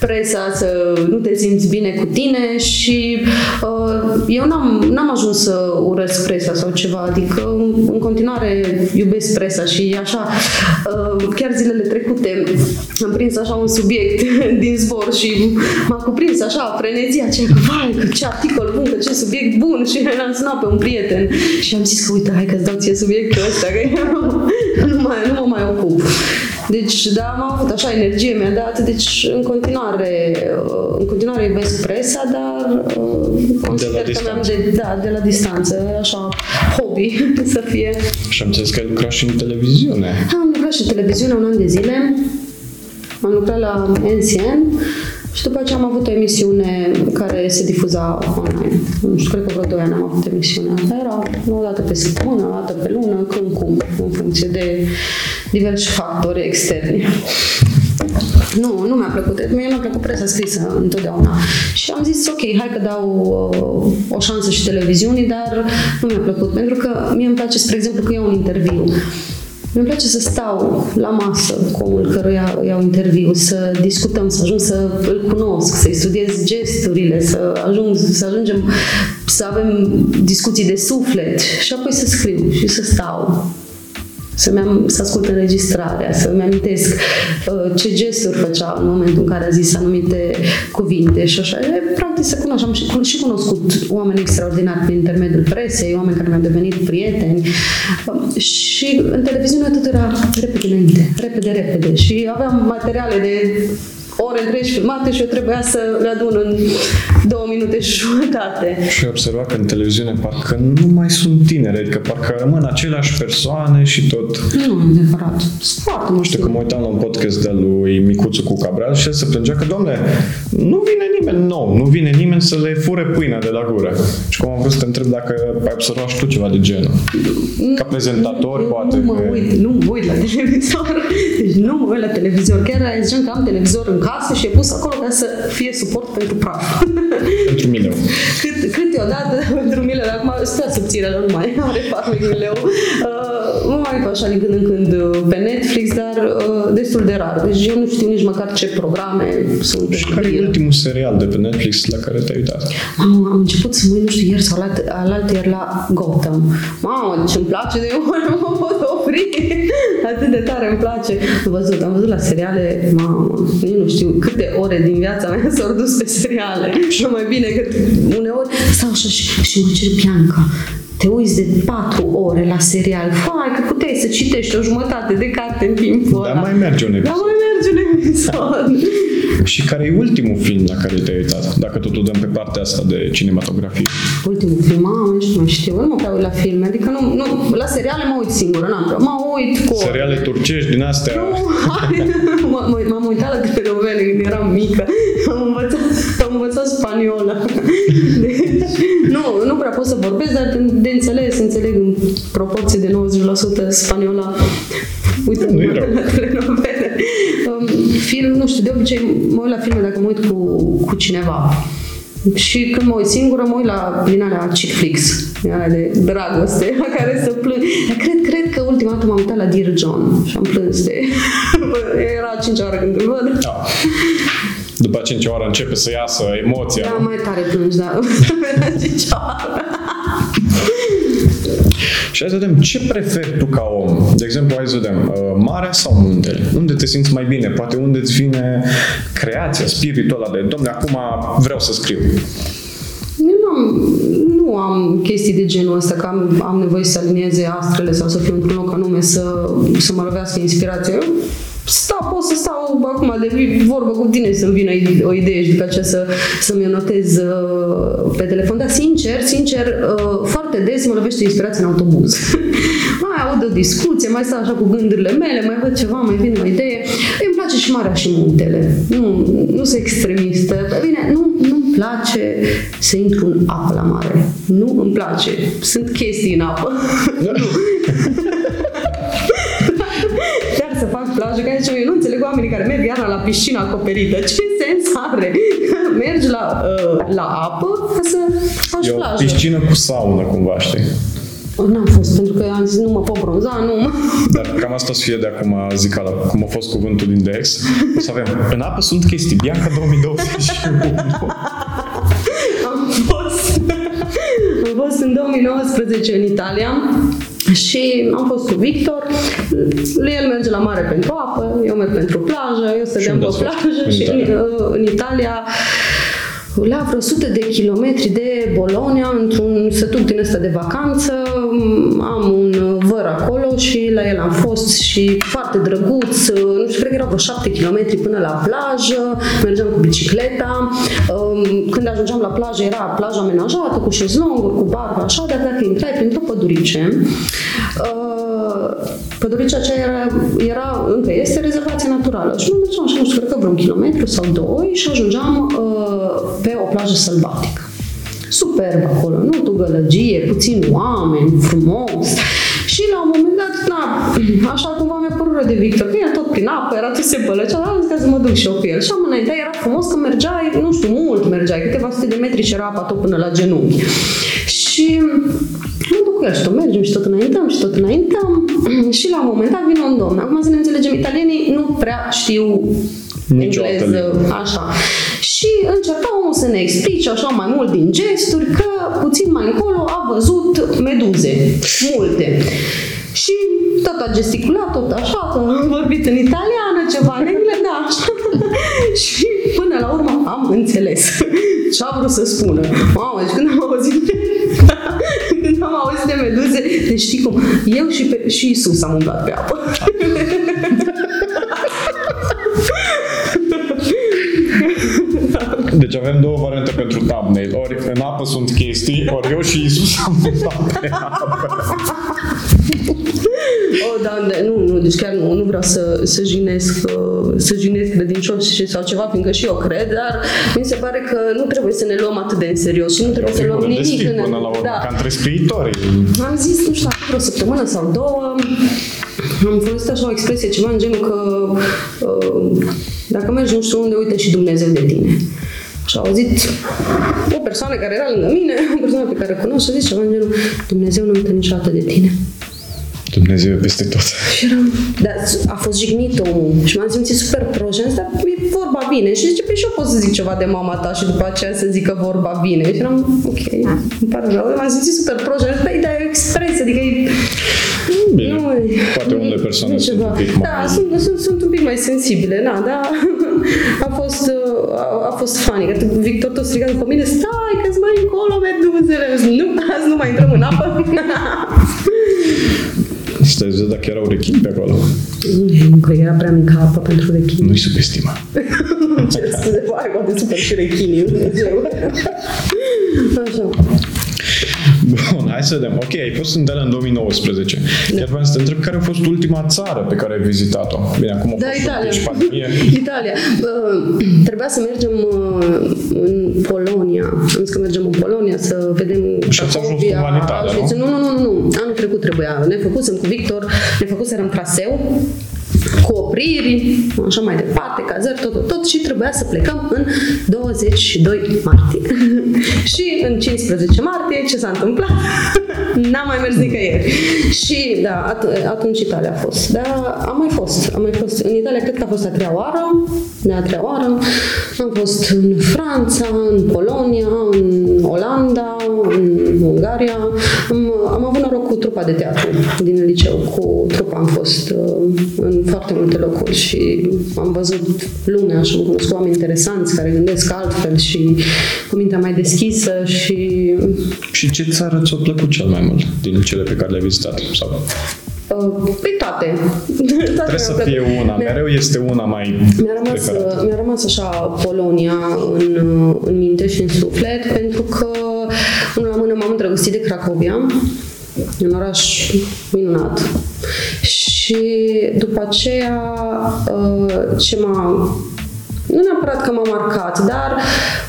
presa, să nu te simți bine cu tine și uh, eu n-am, n-am ajuns să urăsc presa sau ceva, adică în continuare iubesc presa și așa, uh, chiar zilele trecute am prins așa un subiect din zbor și m-a cuprins așa frenezia aceea că, vai, ce articol bun, că ce subiect bun și l-am sunat pe un prieten și am zis că, uite, hai că-ți dau ție subiectul ăsta, că eu nu, mai, nu mă mai ocup. Deci, da, am avut așa, energie mi-a dat, deci în continuare, uh, în continuare iubesc presa, dar uh, consider de la că mi-am de, da, de la distanță, așa, hobby să fie. Și am înțeles că ai lucrat și în televiziune. Am lucrat și în televiziune un an de zile, am lucrat la NCN și după aceea am avut o emisiune care se difuza online. Nu știu, cred că vreo 2 ani am avut emisiunea asta. Era o dată pe săptămână, o dată pe lună, când cum, în funcție de diversi factori externi. Nu, nu mi-a plăcut. Mie mi-a plăcut presa scrisă întotdeauna. Și am zis, ok, hai că dau uh, o șansă și televiziunii, dar nu mi-a plăcut. Pentru că mie îmi place, spre exemplu, că iau un interviu. Mi-mi place să stau la masă cu omul căruia iau interviu, să discutăm, să ajung să îl cunosc, să-i studiez gesturile, să, ajung, să ajungem să avem discuții de suflet și apoi să scriu și să stau să-mi am, să ascult înregistrarea, să-mi amintesc uh, ce gesturi făcea în momentul în care a zis anumite cuvinte și așa. E, practic să cunosc. Am și, și cunoscut oameni extraordinari prin intermediul presei, oameni care mi-au devenit prieteni uh, și în televiziune tot era repede înainte, repede, repede și aveam materiale de ore întregi filmate și eu trebuia să le adun în două minute și jumătate. Și ai observat că în televiziune parcă nu mai sunt tineri, adică parcă rămân aceleași persoane și tot. Nu, adevărat. Foarte mult. Știu că mă uitam la un podcast de lui Micuțu cu Cabral și el se plângea că, domne, nu vine nimeni nou, nu vine nimeni să le fure pâinea de la gură. Și cum am vrut să te întreb dacă ai observat și tu ceva de genul. Ca prezentator, nu, poate. Nu mă uit, nu mă uit la televizor. Deci nu mă uit la televizor. Chiar ziceam că am televizor în casă și e pus acolo ca să fie suport pentru praf. pentru mileu. Cât, câteodată pentru mileu, acum stă subțire, nu mai are farmec mileu. Uh, nu mai uit așa din când în când uh, pe Netflix, dar uh, destul de rar. Deci eu nu știu nici măcar ce programe sunt. Și care e ultimul serial de pe Netflix la care te-ai uitat? Am, am început să mă uit, nu știu, ieri sau alaltă ieri la Gotham. Mamă, deci îmi place de eu nu mă pot opri. Atât de tare îmi place. Am văzut, am văzut la seriale, mamă, eu nu știu câte ore din viața mea s-au dus pe seriale. Și mai bine că uneori stau așa și, și mă cer Bianca, te uiți de patru ore la serial, fai că puteai să citești o jumătate de carte în timpul Dar ăla. mai merge un Dar episod. mai merge un episod. Și care e ultimul film la care te-ai uitat? Dacă tot o dăm pe partea asta de cinematografie. Ultimul film, mamă, nici nu mai știu, nu mă prea uit la filme, adică nu, nu, la seriale mă uit singură, n-am prea, mă uit cu... Seriale turcești din astea. Nu, hai, m- m- m-am uitat la telenovele când eram mică. Am învățat, am învățat spaniolă. Deci, nu, nu prea pot să vorbesc, dar de, de înțeles, înțeleg în proporție de 90% spaniola. Uite, Nu e mă rău. la telenovele. Um, film, nu știu, de obicei mă uit la filme dacă mă uit cu, cu cineva. Și când mă uit singură, mă uit la din alea chick flicks, din alea de dragoste, la care să plâng. Dar cred, cred că ultima dată m-am uitat la Dear John și am plâns de... Era a cincea oară când îl văd. Da. După a cincea oară începe să iasă emoția. Da, nu? mai tare plângi, da. La cincea oară. Și hai să vedem ce preferi tu ca om. De exemplu, hai să vedem uh, marea sau muntele. Unde te simți mai bine? Poate unde îți vine creația, spiritul ăla de domne, acum vreau să scriu. Eu nu am, nu am chestii de genul ăsta, că am, am nevoie să alinieze astrele sau să fiu într-un loc anume să, să mă lovească inspirația. Eu stau, pot să stau acum de vorbă cu tine să-mi vină o idee și după aceea să, să-mi o notez uh, pe telefon. Dar sincer, sincer, uh, foarte des mă lovește inspirația în autobuz. mai aud o discuție, mai stau așa cu gândurile mele, mai văd ceva, mai vine o idee. Îmi place și marea și muntele. Nu, nu sunt extremistă. Dar bine, nu, nu-mi place să intru în apă la mare. Nu îmi place. Sunt chestii în apă. nu. Chiar să fac plajă, ca zice, eu nu înțeleg oamenii care merg iarna la piscină acoperită. Ce sens are? Mergi la, uh, la apă ca să faci E o plajă. piscină cu saună, cumva, știi? N-am fost, pentru că am zis nu mă pot bronza, nu mă... Dar cam asta o să fie de acum zicala, cum a fost cuvântul din Dex. O să avem, în apă sunt chestii, Bianca 2021. Am fost, am fost în 2019 în Italia și am fost cu Victor. El merge la mare pentru apă, eu merg pentru plajă, eu stăteam unde pe ați fost? plajă În și în, Italia? în Italia la vreo 100 de kilometri de Bologna, într-un sătuc din ăsta de vacanță. Am un văr acolo și la el am fost și foarte drăguț. Nu știu, cred că erau vreo 7 km până la plajă. Mergeam cu bicicleta. Um, Când ajungeam la plajă, era plaja amenajată cu șezlonguri, cu barba, așa, dar dacă intrai printr-o pădurice, uh, păduricea aceea era, era, încă este rezervație naturală. Și nu mergeam așa, nu știu, cred că vreo un kilometru sau doi și ajungeam uh, pe o plajă sălbatică. Superb acolo, nu tu gălăgie, puțin oameni, frumos. Și la un moment dat, na, așa cumva mi-a părut rău de Victor, că era tot prin apă, era tot se bălăcea, dar am zis că să mă duc și eu cu el. Și am înainte, era frumos că mergeai, nu știu, mult mergeai, câteva sute de metri și era apa tot până la genunchi. Și mă duc cu el și tot mergem și tot înaintăm și tot înaintăm și la un moment dat vine un domn. Acum să ne înțelegem, italienii nu prea știu Nici o altă engleză, limbă. așa. Și încerca omul să ne explice așa mai mult din gesturi că puțin mai încolo a văzut meduze, multe. Și tot a gesticulat, tot așa, tot a vorbit în italiană, ceva în engleză, da, așa. și până la urmă am înțeles ce a vrut să spună. Mamă, deci când am auzit când am auzit de meduze, deci știi cum, eu și, pe, și Isus am umblat pe apă. Deci avem două variante pentru thumbnail. Ori în apă sunt chestii, ori eu și Isus am uitat pe apă. Oh, da, da, nu, nu, deci chiar nu, nu vreau să, să jinesc, uh, să jinesc credincioși sau ceva, fiindcă și eu cred, dar mi se pare că nu trebuie să ne luăm atât de în serios și nu trebuie să luăm Figură de nimic. stil în- până la urmă, da. ca între scriitori. Am zis, nu știu, acum o săptămână sau două, am folosit așa o expresie, ceva în genul că uh, dacă mergi nu știu unde, uite și Dumnezeu de tine. Și au auzit o persoană care era lângă mine, o persoană pe care o cunosc și a zis ceva în genul Dumnezeu nu uită niciodată de tine. Dumnezeu e peste tot. Și eram, dar a fost jignit omul și m-am simțit super prost și am zis, dar e vorba bine. Și zice, păi și eu pot să zic ceva de mama ta și după aceea să zică vorba bine. Și eram, ok, îmi pare rău, m-am simțit super prost și am zis, păi, dar e o expresie, adică e... Bine, Nu, poate unele persoane nu sunt ceva. un pic mai... Da, sunt, sunt, sunt un pic mai sensibile, da, da. A fost, uh, a, a fost funny. Că Victor tot striga după mine, stai că-ți mai încolo, meduzele. Nu, azi nu mai intrăm în apă. Să dacă erau rechini pe acolo. nu că era prea mică apă pentru rechini. Nu-i subestima. Ce scuze, vai, poate super și rechinii. Așa. Bun, hai să vedem. Ok, ai fost în Italia în 2019. Chiar vreau să te întreb care a fost ultima țară pe care ai vizitat-o. Bine, acum a Da, fost Italia. și pandemie. Italia. Uh, trebuia să mergem uh, în Polonia. Am zis că mergem în Polonia să vedem Și ați ajuns Cracovia, cumva în Italia, Auschwitz. nu? Nu, nu, nu, nu. Anul trecut trebuia. Ne făcusem cu Victor, ne făcuserăm traseu cu opriri, așa mai departe, cazări, tot, tot, tot și trebuia să plecăm în 22 martie. și în 15 martie, ce s-a întâmplat? N-am mai mers nicăieri. Și da, at- atunci Italia a fost. Dar am mai fost, am mai fost. În Italia cred că a fost a treia oară, de a treia oară. Am fost în Franța, în Polonia, în Olanda, în Ungaria. Am, am avut noroc cu trupa de teatru din liceu. Cu trupa am fost uh, în foarte multe locuri și am văzut lumea și am cunoscut oameni interesanți care gândesc altfel și cu mintea mai deschisă și Și ce țară ți-a plăcut cel mai mult din cele pe care le-ai vizitat? Sau uh, pe toate. toate trebuie să mi-au fie plăcut. una, Mi-a- mereu este una mai Mi-a rămas, preferată. mi-a rămas așa Polonia în, în minte și în suflet pentru că unul la mână m-am îndrăgostit de Cracovia, un oraș minunat. Și după aceea uh, ce m-a nu neapărat că m-a marcat, dar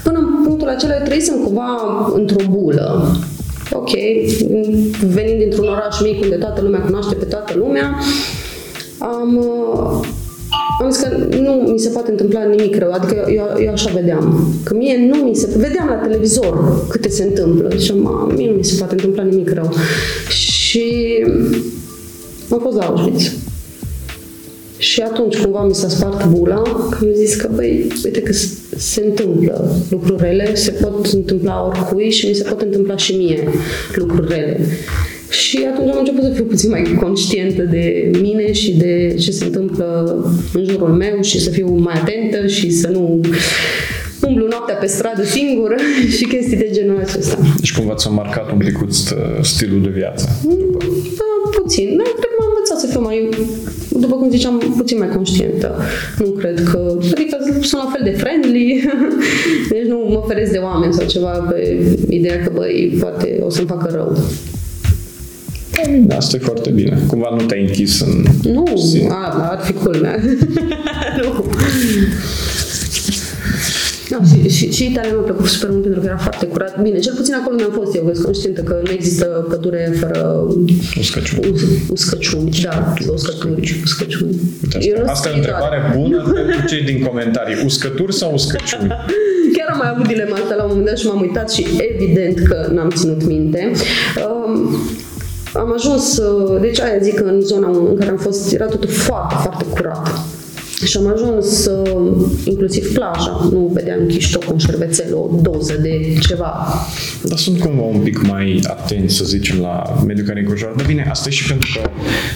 până în punctul acela eu trăisem cumva într-o bulă. Ok, venind dintr-un oraș mic unde toată lumea cunoaște pe toată lumea, am, uh, am zis că nu mi se poate întâmpla nimic rău, adică eu, eu așa vedeam. Că mie nu mi se... Vedeam la televizor câte se întâmplă și am, mie nu mi se poate întâmpla nimic rău. Și am fost la Auschwitz. Și atunci cumva mi s-a spart bula, că am zis că, băi, uite că se- se întâmplă lucruri rele, se pot întâmpla oricui și mi se pot întâmpla și mie lucruri rele. Și atunci am început să fiu puțin mai conștientă de mine și de ce se întâmplă în jurul meu și să fiu mai atentă și să nu umblu noaptea pe stradă singură și chestii de genul acesta. Deci cumva ți-a marcat un pic stilul de viață. Da, puțin. Da, cred că m-am învățat să fiu mai, după cum ziceam, puțin mai conștientă. Nu cred că... Adică sunt la fel de friendly, deci nu mă feresc de oameni sau ceva pe ideea că, băi, poate o să-mi facă rău. Asta e foarte bine. Cumva nu te-ai închis în... Nu, sine. a, ar fi culmea. nu. Da, și, și, și Italia mi-a plăcut super mult pentru că era foarte curat. Bine, cel puțin acolo mi-am fost eu, că sunt conștientă că nu există pădure fără Uscăciuni. us, uscăciuni. Da, uscături, uscăciuni. Uite, Eu nu Asta e o schimb întrebare bună pentru cei din comentarii. Uscături sau uscăciuni? Chiar am mai avut dilema asta la un moment dat și m-am uitat și evident că n-am ținut minte. Um, am ajuns, uh, deci aia zic că în zona în care am fost era totul foarte, foarte curat. Și am ajuns uh, inclusiv plaja, nu vedeam chiștoc, un șervețel, o doză de ceva. Dar sunt cumva un pic mai atenți, să zicem, la mediul care înconjoară. Dar bine, asta e și pentru că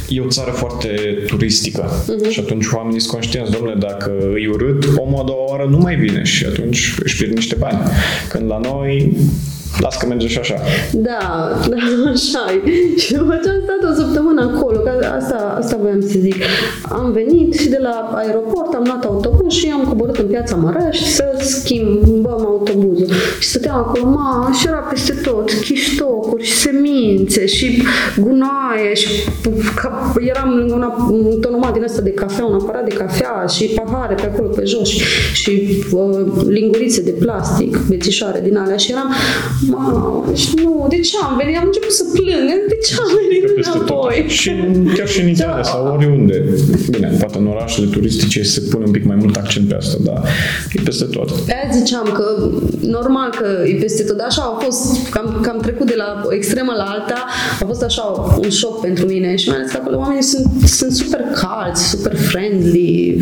e o țară foarte turistică. Mhm. Și atunci oamenii sunt conștienți, domnule, dacă e urât, omul a doua oară nu mai vine și atunci își pierd niște bani. Când la noi, las că merge și așa. Da, da, așa e. Și după ce am stat o săptămână acolo, că asta, asta voiam să zic, am venit și de la aeroport am luat autobuz și am coborât în piața Mărești să schimbăm autobuzul. Și stăteam acolo, ma, și era peste tot, chiștocuri și semințe și gunoaie și ca, eram lângă una, un tonomat din asta de cafea, un aparat de cafea și pahare pe acolo pe jos și, și uh, lingurițe de plastic, bețișoare din alea și eram, Mamă, deci nu, de ce am venit? Am început să plâng. De ce am venit Peste tot. înapoi? Și chiar și în Italia Da. sau oriunde. Bine, poate în orașele turistice se pune un pic mai mult accent pe asta, dar e peste tot. Pe aia ziceam că normal că e peste tot, dar așa a fost, că am, că am trecut de la o extremă la alta, a fost așa un șoc pentru mine și mai ales că acolo oamenii sunt, sunt super calți, super friendly,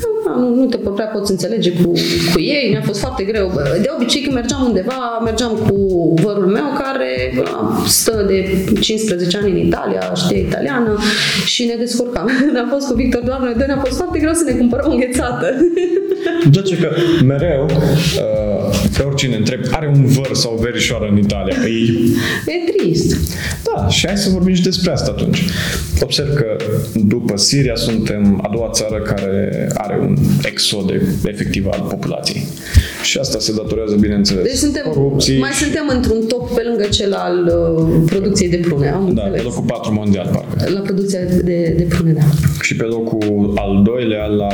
da, nu, nu te prea poți înțelege cu, cu ei, mi-a fost foarte greu. De obicei când mergeam undeva, mergeam cu vărul meu care stă de 15 ani în Italia, știe italiană și ne descurcam. Când am fost cu Victor doar noi doi, ne-a fost foarte greu să ne cumpărăm o înghețată. Place că mereu, uh, pe oricine întreb, are un văr sau o verișoară în Italia. E... e trist. Da, și hai să vorbim și despre asta atunci. Observ că după Siria suntem a doua țară care are un exod efectiv al populației. Și asta se datorează, bineînțeles, deci suntem, corupții. Mai suntem într-un top pe lângă cel al uh, producției de prune. Am da, înțeles. pe locul 4 mondial, parcă. La producția de, de prune, da. Și pe locul al doilea la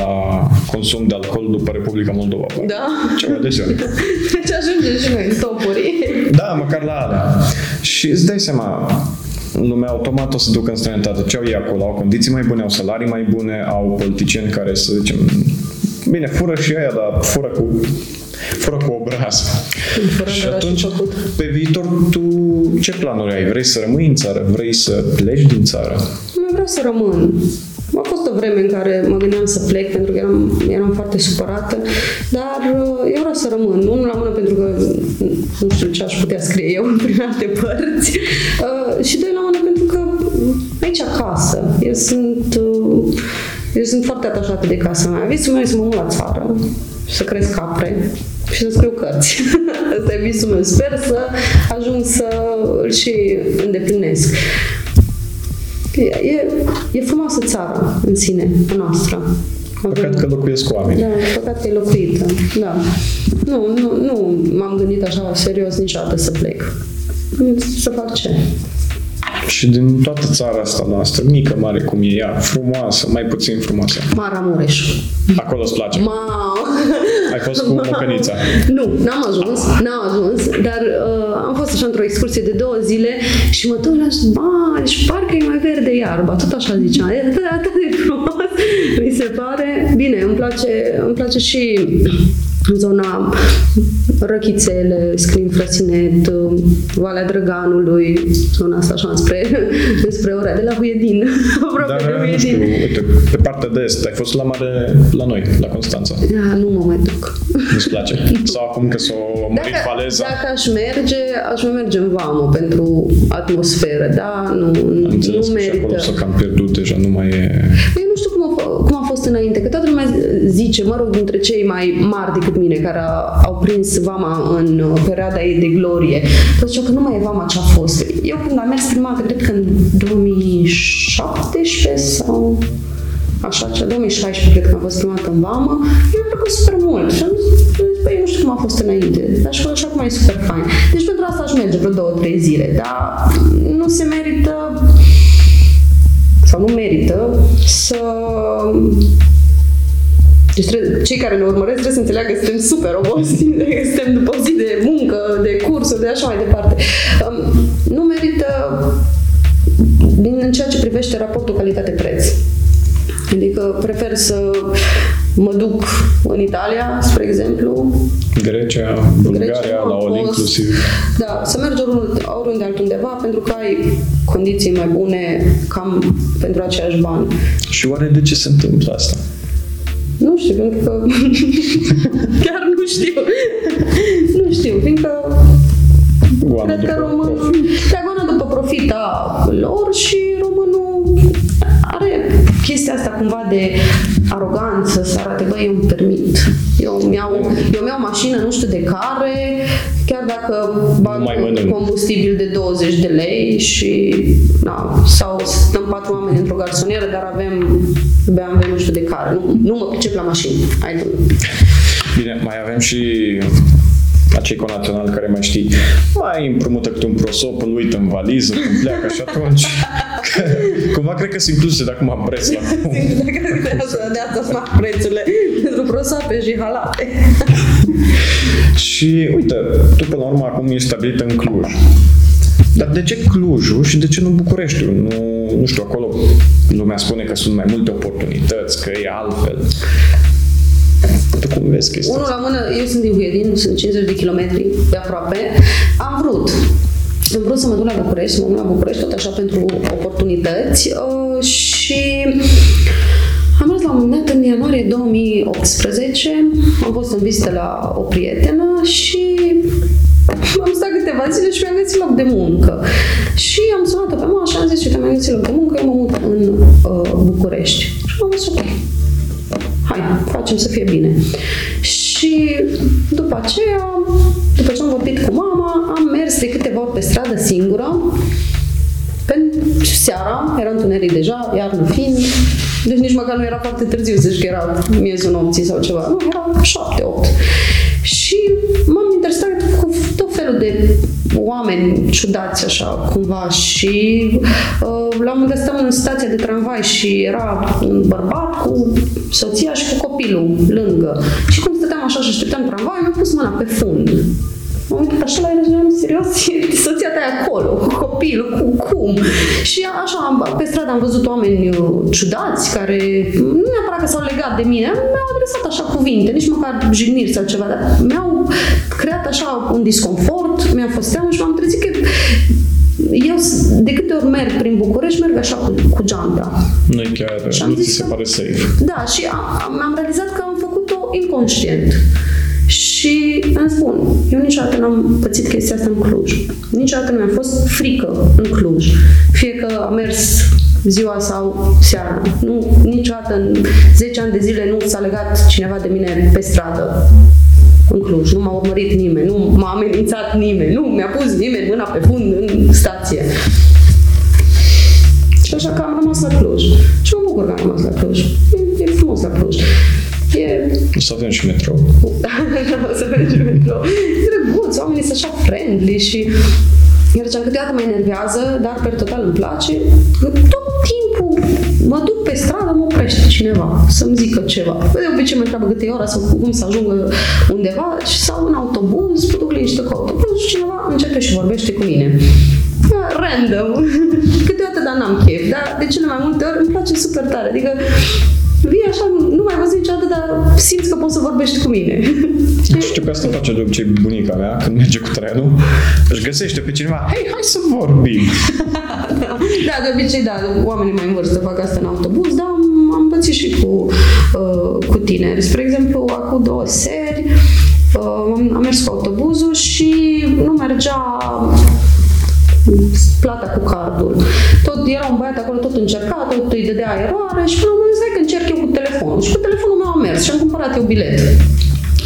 consum de alcool după Republica Moldova. Da. Ceva de genul. Deci ajungem și noi în topuri. Da, măcar la alea. Și îți dai seama, lumea automat o să ducă în străinătate. Ce au ei acolo? Au condiții mai bune, au salarii mai bune, au politicieni care, să zicem, bine, fură și aia, dar fură cu fără cu obraz. și atunci, pe viitor, tu ce planuri ai? Vrei să rămâi în țară? Vrei să pleci din țară? Nu vreau să rămân. A fost o vreme în care mă gândeam să plec pentru că eram, eram foarte supărată, dar uh, eu vreau să rămân. Nu la mână pentru că nu știu ce aș putea scrie eu prin alte părți uh, și sunt foarte atașată de casa mea. Visul meu să mă mut la țară, să cresc capre și să scriu cărți. Asta e visul meu. Sper să ajung să îl și îndeplinesc. E, e frumoasă țara în sine, a noastră. Păcat că locuiesc cu oameni. Da, păcat că e locuită. Da. Nu, nu, nu m-am gândit așa serios niciodată să plec. Să fac ce? Și din toată țara asta noastră, mică, mare cum e ea, frumoasă, mai puțin frumoasă. Maramureș. Acolo îți place? Ma... Ai fost cu mocănița? Nu, n-am ajuns, n-am ajuns, dar uh, am fost așa într-o excursie de două zile și mă duc la ba, deci parcă e mai verde iarba, tot așa ziceam, e atât, atât de frumos, mi se pare. Bine, îmi place, îmi place și zona Răchițele, Scrin Frăsinet, Valea Drăganului, zona asta așa spre, spre ora de la Huiedin, aproape Dar, de Huiedin. Știu, uite, pe partea de est, ai fost la mare la noi, la Constanța. Da, nu mă mai duc. Nu-ți place? Sau acum că s-o mărit dacă, faleza? Dacă aș merge, aș mai merge în vamă pentru atmosferă, da? Nu, Am înțeles nu că și merită. acolo s-a cam pierdut deja, nu mai e... fost înainte, că toată lumea zice, mă rog, dintre cei mai mari decât mine, care a, au prins vama în uh, perioada ei de glorie, toți ziceau că nu mai e vama ce a fost. Eu când am mers prima dată, cred că în 2017 sau așa, cea 2016 cred că am fost prima dată în vamă, mi-a plăcut super mult. Și am zis, băi, nu știu cum a fost înainte, dar și așa cum e super fain. Deci pentru asta aș merge vreo două, trei zile, dar nu se merită sau nu merită să deci trebuie, cei care ne urmăresc trebuie să înțeleagă că suntem super obosiți, că suntem după o zi de muncă, de cursuri, de așa mai departe. Um, nu merită din în ceea ce privește raportul calitate-preț. Adică prefer să mă duc în Italia, spre exemplu, Grecia, Bulgaria, Grecia, la am all fost. inclusiv. Da, să mergi oriunde, oriunde altundeva pentru că ai condiții mai bune cam pentru aceiași bani. Și oare de ce se întâmplă asta? Nu știu, pentru că... Chiar nu știu. De aroganță, să arate, băi, eu îmi permit. Eu îmi iau, eu îmi iau mașină nu știu de care, chiar dacă bag Nu mai un mănânc. combustibil de 20 de lei și na, sau stăm patru oameni într-o garsonieră, dar avem BMW nu știu de care. Nu, nu mă pricep la mașini. Hai, nu. Bine, mai avem și acei conaționali care mai știi, mai împrumută câte un prosop, îl uită în valiză, când pleacă și atunci cumva cred că se incluse de acum preț la de asta, de asta sunt mari prețurile pentru prosape și halate. Și uite, tu până la urmă acum ești stabilit în Cluj. Dar de ce Clujul și de ce nu Bucureștiul? Nu, nu știu, acolo lumea spune că sunt mai multe oportunități, că e altfel. Tu cum vezi chestia Unul asta? la mână, eu sunt din Huiedin, sunt 50 de kilometri de aproape. Am vrut. Am vrut să mă duc la București, să mă duc la București tot așa pentru oportunități uh, și am mers la un moment dat în ianuarie 2000 2018 am fost în vizită la o prietenă și am stat câteva zile și mi-am găsit loc de muncă. Și am sunat-o pe mama și am zis, uite, mi-am găsit loc de muncă, eu mă mut în uh, București. Și am zis, ok, hai, facem să fie bine. Și după aceea, după ce am vorbit cu mama, am mers de câteva ori pe stradă singură, pentru seara, era întuneric deja, iarnă fiind, deci nici măcar nu era foarte târziu, să că era miezul nopții sau ceva. Nu, era șapte, opt. Și m-am interesat cu tot felul de oameni ciudați așa cumva și uh, la un moment dat stăm în stația de tramvai și era un bărbat cu soția și cu copilul lângă. Și cum stăteam așa și așteptam tramvai, mi-am pus mâna pe fund. M-am uitat așa la el și am serios, e soția ta acolo, cu copilul, cu cum? Și așa, pe stradă am văzut oameni uh, ciudați care nu neapărat că s-au legat de mine, mi-au adresat așa cuvinte, nici măcar jigniri sau ceva, dar mi-au creat așa un disconfort, mi-a fost teamă și m-am trezit că eu de câte ori merg prin București, merg așa cu, cu geanta. Nu chiar, și nu ți se pare safe. Da, și am, am realizat că am făcut-o inconștient. Și îmi spun, eu niciodată n-am pățit chestia asta în Cluj. Niciodată nu mi-a fost frică în Cluj. Fie că am mers ziua sau seara. Nu, niciodată în 10 ani de zile nu s-a legat cineva de mine pe stradă în Cluj. Nu m-a urmărit nimeni, nu m-a amenințat nimeni, nu mi-a pus nimeni mâna pe fund în stație. Și așa că am rămas la Cluj. Și mă bucur că am rămas la Cluj. E, e frumos la Cluj. E... O să avem și metrou. o să avem și metrou. E drăguț, oamenii sunt așa friendly și iar ce câteodată mă enervează, dar pe total îmi place, că tot timpul mă duc pe stradă, mă oprește cineva să-mi zică ceva. De obicei mă întreabă câte ora sau cum să ajungă undeva sau în autobuz, mă duc liniște cu autobuz și cineva începe și vorbește cu mine. Random. Câteodată, dar n-am chef. Dar de cele mai multe ori îmi place super tare. Adică vii așa, nu mai văzut niciodată, dar simți că poți să vorbești cu mine. Știu că asta face de obicei bunica mea când merge cu trenul. Își găsește pe cineva, hei, hai să vorbim. da, de obicei, da, oamenii mai în vârstă fac asta în autobuz, dar am pățit și cu, uh, cu tineri. Spre exemplu, acum două seri, uh, am mers cu autobuzul și nu mergea plata cu cardul. Tot era un băiat acolo, tot încerca, tot îi dădea eroare și până la urmă că încerc eu cu telefonul. Și cu telefonul meu am mers și am cumpărat eu bilet.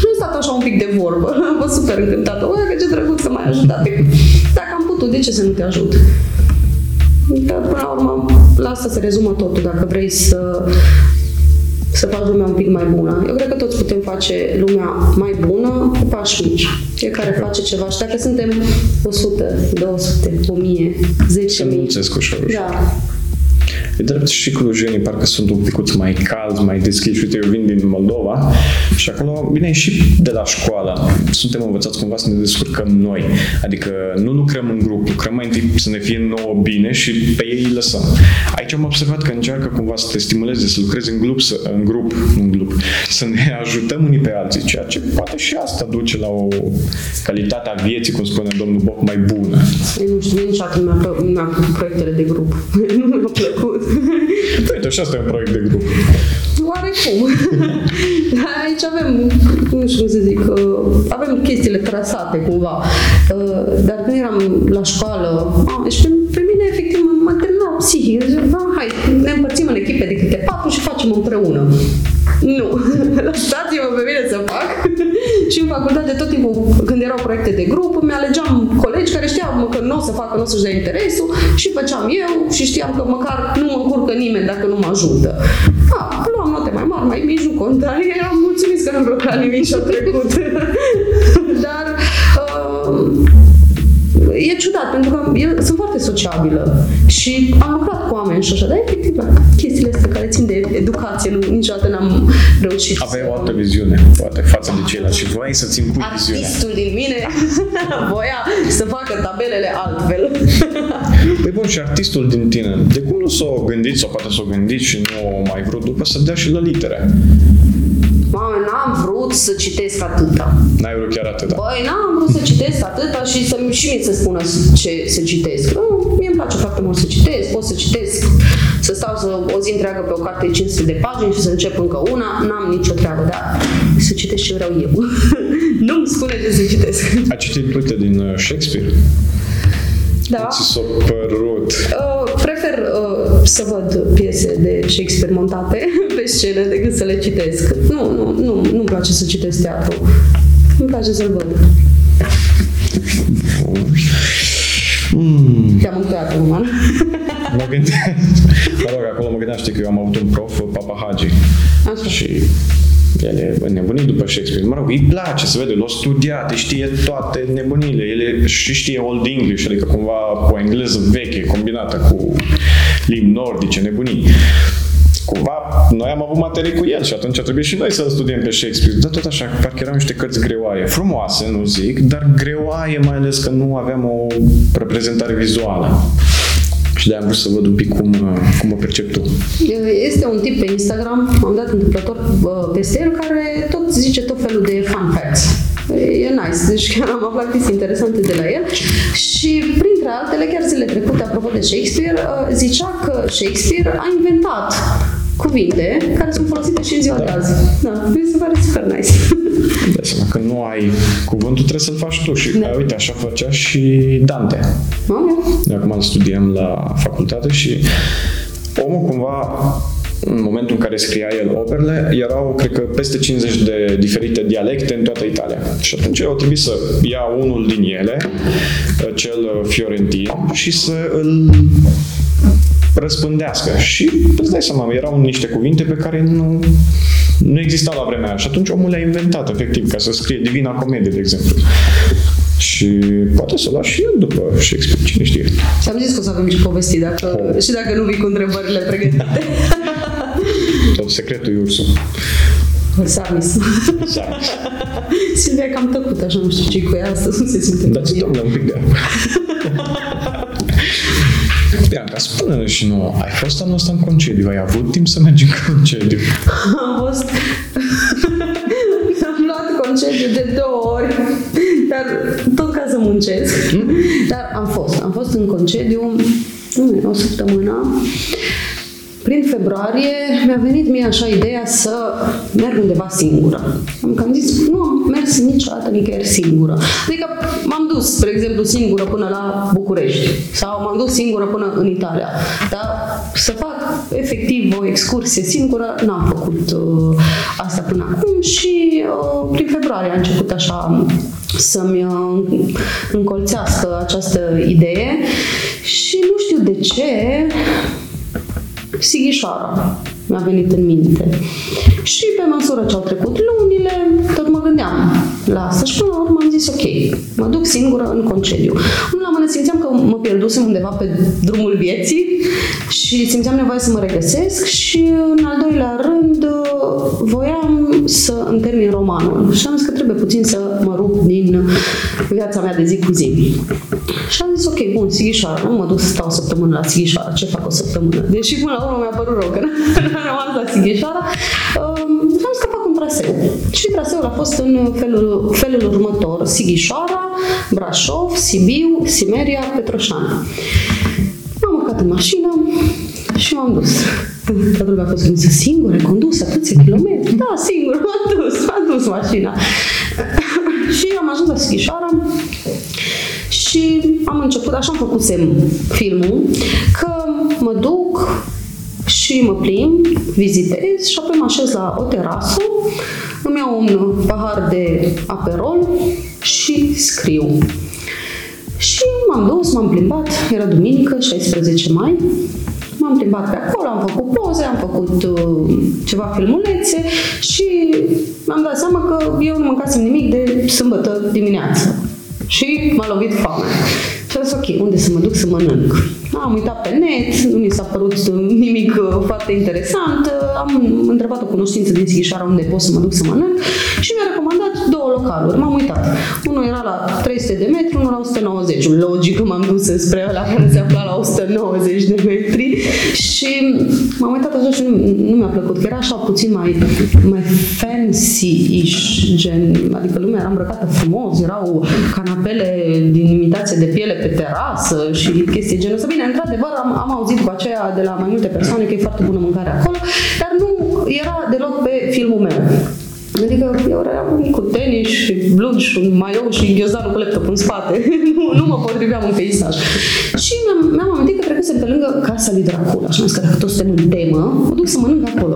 Nu am stat așa un pic de vorbă. Am fost super încântată. Bă, că ce drăguț că m-ai ajutat. Dacă am putut, de ce să nu te ajut? Dar până la urmă, la asta se rezumă totul. Dacă vrei să să faci lumea un pic mai bună. Eu cred că toți putem face lumea mai bună cu pași mici. Fiecare face ceva și dacă suntem 100, 200, 1000, 10.000... Se mulțesc ușor, ușor. Da. E drept și clujenii parcă sunt un pic mai calzi, mai deschiși. Uite, eu vin din Moldova și acolo, bine, și de la școală suntem învățați cumva să ne descurcăm noi. Adică nu lucrăm în grup, lucrăm mai întâi să ne fie nouă bine și pe ei îi lăsăm. Aici am observat că încearcă cumva să te stimuleze, să lucrezi în grup, să, în grup, nu în grup, să ne ajutăm unii pe alții, ceea ce poate și asta duce la o calitate a vieții, cum spune domnul Boc, mai bună. Eu nu știu, nici acum mi-a plăcut proiectele de grup. nu mi-a plăcut. Uite, și asta e un proiect de grup. Oarecum. Aici avem, nu știu cum să zic, uh, avem chestiile trasate cumva. Uh, dar când eram la școală, a, și pe, pe mine efectiv mă, mă termina psihic. Zic, hai, ne împărțim în echipe de câte patru și facem împreună. Nu. Lăsați-mă pe mine să fac. și în facultate tot timpul, când erau proiecte de grup, mi-alegeam colegi care știam că nu o să facă, nu o să-și dea interesul și făceam eu și știam că măcar nu mă încurcă nimeni dacă nu mă ajută. A, luam note mai mari, mai mici, nu conta. Eram mulțumit că nu bloca nimic și-a trecut. Dar uh, e ciudat, pentru că eu sunt foarte sociabilă și am lucrat cu oameni și așa, dar efectiv chestiile astea care țin de educație, nu, niciodată n-am reușit. Aveai o altă viziune, poate, față de ceilalți și voiai să-ți impui viziunea. Artistul din mine voia să facă tabelele altfel. păi bun, și artistul din tine, de cum nu s-o gândit sau poate s-o gândit și nu o mai vrut după să dea și la litere? Mamă, n-am vrut să citesc atâta. N-ai vrut chiar atâta? Băi, n-am vrut să citesc atâta și să și mie să spună ce să citesc. Nu, mie îmi place foarte mult să citesc, pot să citesc să stau să o zi întreagă pe o carte 500 de pagini și să încep încă una, n-am nicio treabă, dar să citesc ce vreau eu. Nu-mi spune ce să citesc. Ai citit, uite, din uh, Shakespeare? Da. Ți s-a părut? Uh, prefer uh, să văd piese de Shakespeare montate pe scenă decât să le citesc. Nu, nu, nu, nu-mi place să citesc teatru. Îmi place să-l văd. Mm, Te-am mâncat, Roman. mă gândeam, mă rog, acolo mă gândeam, știi că eu am avut un prof, Papa Hagi, Așa. și el e nebunit după Shakespeare. Mă rog, îi place să vede, l-a studiat, îi știe toate nebunile. El e, și știe Old English, adică cumva o engleză veche, combinată cu limbi nordice, nebunii. Cumva, noi am avut materii cu el și atunci trebuie și noi să studiem pe Shakespeare. Dar tot așa, parcă erau niște cărți greoaie. Frumoase, nu zic, dar greoaie mai ales că nu aveam o reprezentare vizuală. Și de-aia am vrut să văd un pic cum, cum o percep tu. Este un tip pe Instagram, am dat întâmplător uh, peste el, care tot zice tot felul de fun facts. E nice, deci chiar am aflat chestii interesante de la el și printre altele, chiar zilele trecute, apropo de Shakespeare, uh, zicea că Shakespeare a inventat cuvinte care sunt folosite și în ziua de azi. Da, mi se pare super nice. Îți dai seama că nu ai cuvântul, trebuie să-l faci tu. Și Da. uite, așa făcea și Dante. Ok. Noi acum îl studiem la facultate și omul cumva în momentul în care scria el operele, erau, cred că, peste 50 de diferite dialecte în toată Italia. Și atunci au trebuit să ia unul din ele, cel fiorentin, și să îl răspândească. Și îți dai seama, erau niște cuvinte pe care nu, nu existau la vremea aia. Și atunci omul le-a inventat, efectiv, ca să scrie Divina Comedie, de exemplu. Și poate să o lua și el după Shakespeare, cine știe. Ți-am zis că o să avem ce povesti dacă, Oh. și dacă nu vii cu întrebările pregătite. Tot secretul e ursul. Samis. Exact. Silvia e cam tăcut, așa nu știu ce cu ea astăzi, nu se simte Dați bine. domnule un pic de Bianca, spune-ne și nouă, ai fost anul ăsta în concediu, ai avut timp să mergi în concediu? Am fost... am luat concediu de două ori, dar tot ca să muncesc. Dar am fost. Am fost în concediu nu, o săptămână. Prin februarie mi-a venit mie așa ideea să merg undeva singură. Am cam zis, nu am mers niciodată nicăieri singură. Adică m-am dus, spre exemplu, singură până la București sau m-am dus singură până în Italia. Dar să fac efectiv o excursie singură, n-am făcut uh, asta până acum și uh, prin februarie a început așa să-mi uh, încolțească această idee și nu știu de ce Sighișoara mi-a venit în minte. Și pe măsură ce au trecut lunile, tot mă gândeam la asta și până la urmă am zis ok, mă duc singură în concediu. În la mână simțeam că mă pierdusem undeva pe drumul vieții și simțeam nevoie să mă regăsesc și în al doilea rând voiam să îmi termin romanul și am zis că trebuie puțin să mă rup din viața mea de zi cu zi. Și am zis, ok, bun, Sighișoara, nu mă duc să stau o săptămână la Sighișoara, ce fac o săptămână? Deși până la urmă mi-a părut rău că n-am rămas la Sighișoara, um, am zis că fac un traseu. Și traseul a fost în felul, felul următor, Sighișoara, Brașov, Sibiu, Simeria, Petroșani. M-am urcat în mașină și m-am dus. Toată lumea a fost gândit, singură, condus atâția kilometri. Da, singur, m-am dus, m-am dus mașina. și am ajuns la Sighișoara și am început, așa am făcut filmul, că mă duc și mă plimb, vizitez și apoi mă așez la o terasă, îmi iau un pahar de aperol și scriu. Și m-am dus, m-am plimbat, era duminică, 16 mai, m-am plimbat pe acolo, am făcut poze, am făcut uh, ceva filmulețe și mi-am dat seama că eu nu mâncasem nimic de sâmbătă dimineață. Și m-a lovit foame. Și am zis, ok, unde să mă duc să mănânc? Am uitat pe net, nu mi s-a părut nimic uh, foarte interesant. Am întrebat o cunoștință din Sighișoara unde pot să mă duc să mănânc și mi-a recomandat două localuri, m-am uitat. Unul era la 300 de metri, unul la 190. Logic că m-am dus spre ăla care se afla la 190 de metri și m-am uitat așa și nu, nu mi-a plăcut, că era așa puțin mai, mai fancy-ish, gen, adică lumea era îmbrăcată frumos, erau canapele din imitație de piele pe terasă și chestii genul ăsta. Bine, într-adevăr, am, am auzit cu aceea de la mai multe persoane că e foarte bună mâncare acolo, dar nu era deloc pe filmul meu. Adică eu eram cu tenis și blugi și un maiou și ghiozdanul cu laptop în spate. nu, nu mă potriveam în peisaj. Și mi-am, mi-am amintit că trecusem pe lângă casa lui Dracula și am zis că dacă toți suntem în temă, mă duc să mănânc acolo.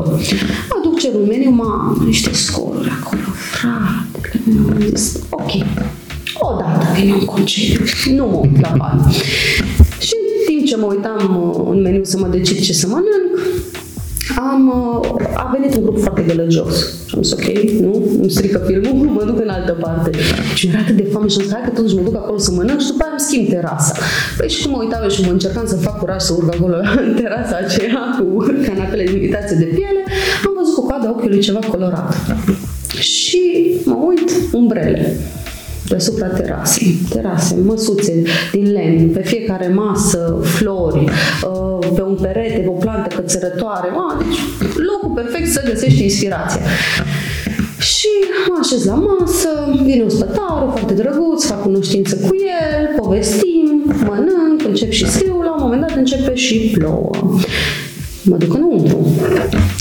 Aduc cerul meniu, mamă, niște scoruri acolo, frate. Am zis, ok, odată vine un concediu, nu mă uit la bani. Și în timp ce mă uitam uh, în meniu să mă decid ce să mănânc, am, uh, a venit un grup foarte gălăgios. Și am zis, ok, nu, îmi strică filmul, mă duc în altă parte. Și mi-era atât de foame și am zis, hai că totuși mă duc acolo să mănânc și după aia îmi schimb terasa. Păi și cum mă uitam eu și mă încercam să fac curaj să urc acolo în terasa aceea cu canapele de imitație de piele, am văzut cu coada ochiului ceva colorat. Și mă uit, umbrele deasupra terasei. Terase, măsuțe din lemn, pe fiecare masă, flori, uh, pe un perete, pe o plantă cățărătoare. Deci locul perfect să găsești inspirația. Și mă așez la masă, vine ospătarul, foarte drăguț, fac cunoștință cu el, povestim, mănânc, încep și scriu, la un moment dat începe și plouă mă duc înăuntru.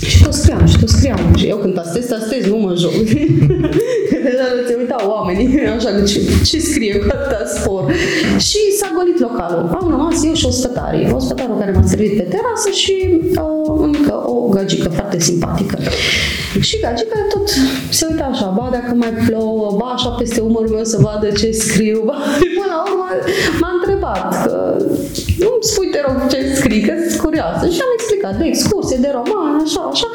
Și tot scriam, și tot scriam. Și eu când tastez, tastez, nu mă joc. Deja se uitau oamenii, așa că ce, ce scrie cu atâta spor. Și s-a golit localul. Am rămas eu și ospătarii. Ospătarul care m-a servit pe terasă și uh, încă o gagică foarte simpatică. Și gagica tot se uita așa, ba dacă mai plouă, ba așa peste umărul meu să vadă ce scriu, ba. Până la urmă m-a întrebat că nu spui, te rog, ce scrii, că sunt curioasă. Și am explicat de excursie, de roman, așa, așa.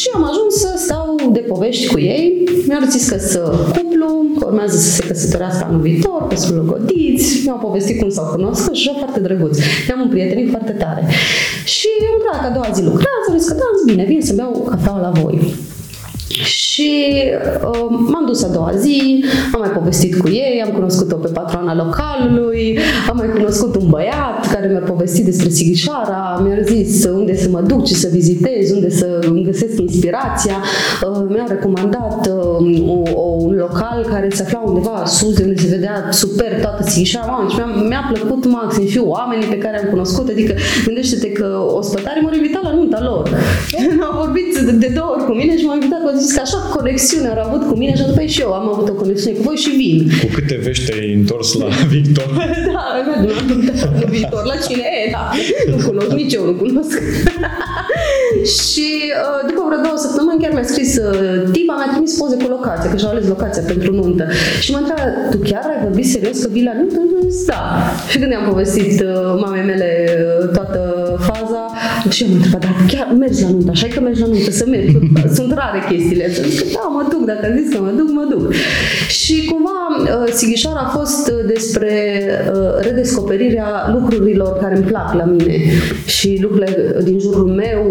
Și am ajuns să stau de povești cu ei. Mi-au zis că să cuplu, că urmează să se căsătorească anul viitor, că sunt logodiți. Mi-au povestit cum s-au cunoscut și așa foarte drăguț. Ne-am împrietenit foarte tare. Și eu am că a doua zi lucrează, zis că da, bine, vin să beau cafeaua la voi. Și uh, m-am dus a doua zi, am mai povestit cu ei, am cunoscut-o pe patrona localului, am mai cunoscut un băiat care mi-a povestit despre Sighișoara, mi-a zis unde să mă duc, ce să vizitez, unde să îmi găsesc inspirația. Uh, mi-a recomandat uh, o, un local care se afla undeva sus, unde se vedea super toată Sighișoara. Mamă, și mi-a, mi-a plăcut maxim și oamenii pe care am cunoscut, adică gândește-te că ospătarii m-au invitat la nunta lor. au vorbit de, de două ori cu mine și m-au invitat cu zis că așa conexiune au avut cu mine și după și eu am avut o conexiune cu voi și vin. Cu câte vești te-ai întors la Victor? da, nu la Victor. La cine? E, da. Nu cunosc, nici eu nu cunosc. și uh, după vreo două săptămâni chiar mi-a scris uh, tipa, mi-a trimis poze cu locația, că și-au ales locația pentru nuntă. Și mă întreabă, tu chiar ai vorbit serios că vii la nuntă? Da. Și când i-am povestit uh, mamei mele toată faza, și eu mă întrebat, dar chiar mergi la nuntă, așa că mergi la nuntă, să mergi. Sunt rare chestiile astea. Zic că da, mă duc, dacă am zis că mă duc, mă duc. Și cumva uh, Sighișoara a fost uh, despre uh, redescoperirea lucrurilor care îmi plac la mine și lucrurile din jurul meu,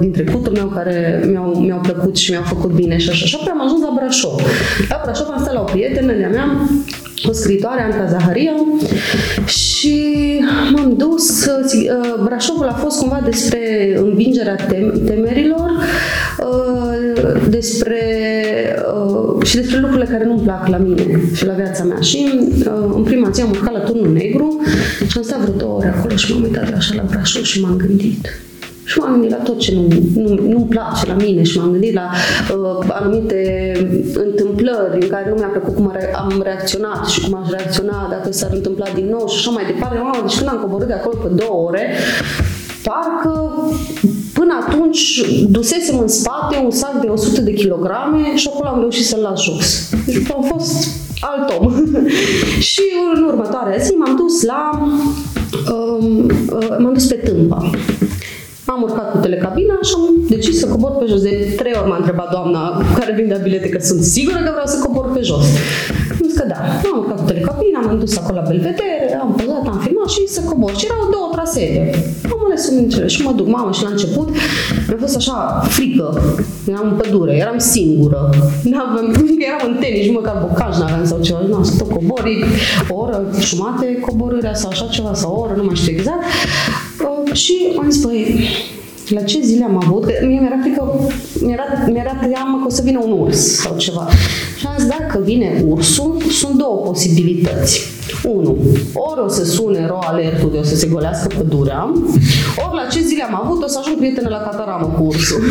din trecutul meu care mi-au, mi-au plăcut și mi-au făcut bine și așa. Și apoi am ajuns la Brașov. La Brașov am stat la o prietenă de-a mea o scriitoare, Anca Zaharia, și m-am dus. Uh, Brașovul a fost cumva despre învingerea tem- temerilor, uh, despre uh, și despre lucrurile care nu-mi plac la mine și la viața mea. Și în prima zi am urcat la turnul negru și am stat vreo două ore acolo și m-am uitat așa la Brașov și m-am gândit și m-am gândit la tot ce nu, nu, nu-mi place la mine și m-am gândit la uh, anumite întâmplări în care nu mi-a plăcut cum am reacționat și cum aș reacționa dacă s-ar întâmpla din nou și așa mai departe. Mamă, deci când am coborât de acolo pe două ore, parcă până atunci dusesem în spate un sac de 100 de kilograme și acolo am reușit să-l las jos. Deci am fost alt om. și în următoarea zi m-am dus la um, uh, m-am dus pe tâmpa Am urcat cu telecabina și am decis să cobor pe jos. De trei ori m-a întrebat doamna care vindea bilete că sunt sigură că vreau să cobor pe jos. Am zis că da. Am urcat cu telecabina, m-am dus acolo la Belvedere, am pozat, am filmat și să cobor. Și erau două trasee. Am ales unul dintre ele și mă duc, mamă, și la început mi-a fost așa frică. Eram în pădure, eram singură. N-aveam, eram în tenis, nici măcar bocaj n-aveam sau ceva. Nu, să tot cobori, o oră, jumate coborârea sau așa ceva, sau o oră, nu mai știu exact. Uh, și am zis, băi, la ce zile am avut? Că mie mi-era frică, mi-era, mi-era teamă că o să vină un urs sau ceva. Și am zis, dacă vine ursul, sunt două posibilități. Unu, ori o să sune ro alertul de o să se golească pădurea, ori la ce zile am avut, o să ajung prietenă la cataramă cu ursul.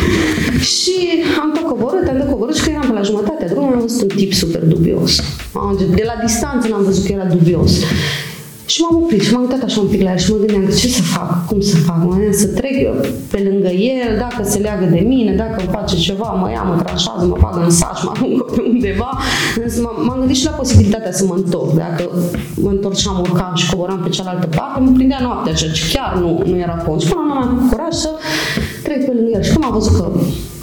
și am tot coborât, am tot coborât și că eram pe la jumătatea drumului, am văzut un tip super dubios. De la distanță l-am văzut că era dubios. Și m-am oprit și m-am uitat așa un pic la el și mă gândeam ce să fac, cum să fac, mă gândeam să trec pe lângă el, dacă se leagă de mine, dacă îmi face ceva, mă ia, mă tranșează, mă bagă în saș, mă aruncă pe undeva. M-am gândit și la posibilitatea să mă întorc. Dacă mă întorc și am urcat și coboram pe cealaltă parte, mă prindea noaptea așa, chiar nu, nu era pont. Și până la am curaj să trec pe lângă el. Și când am văzut că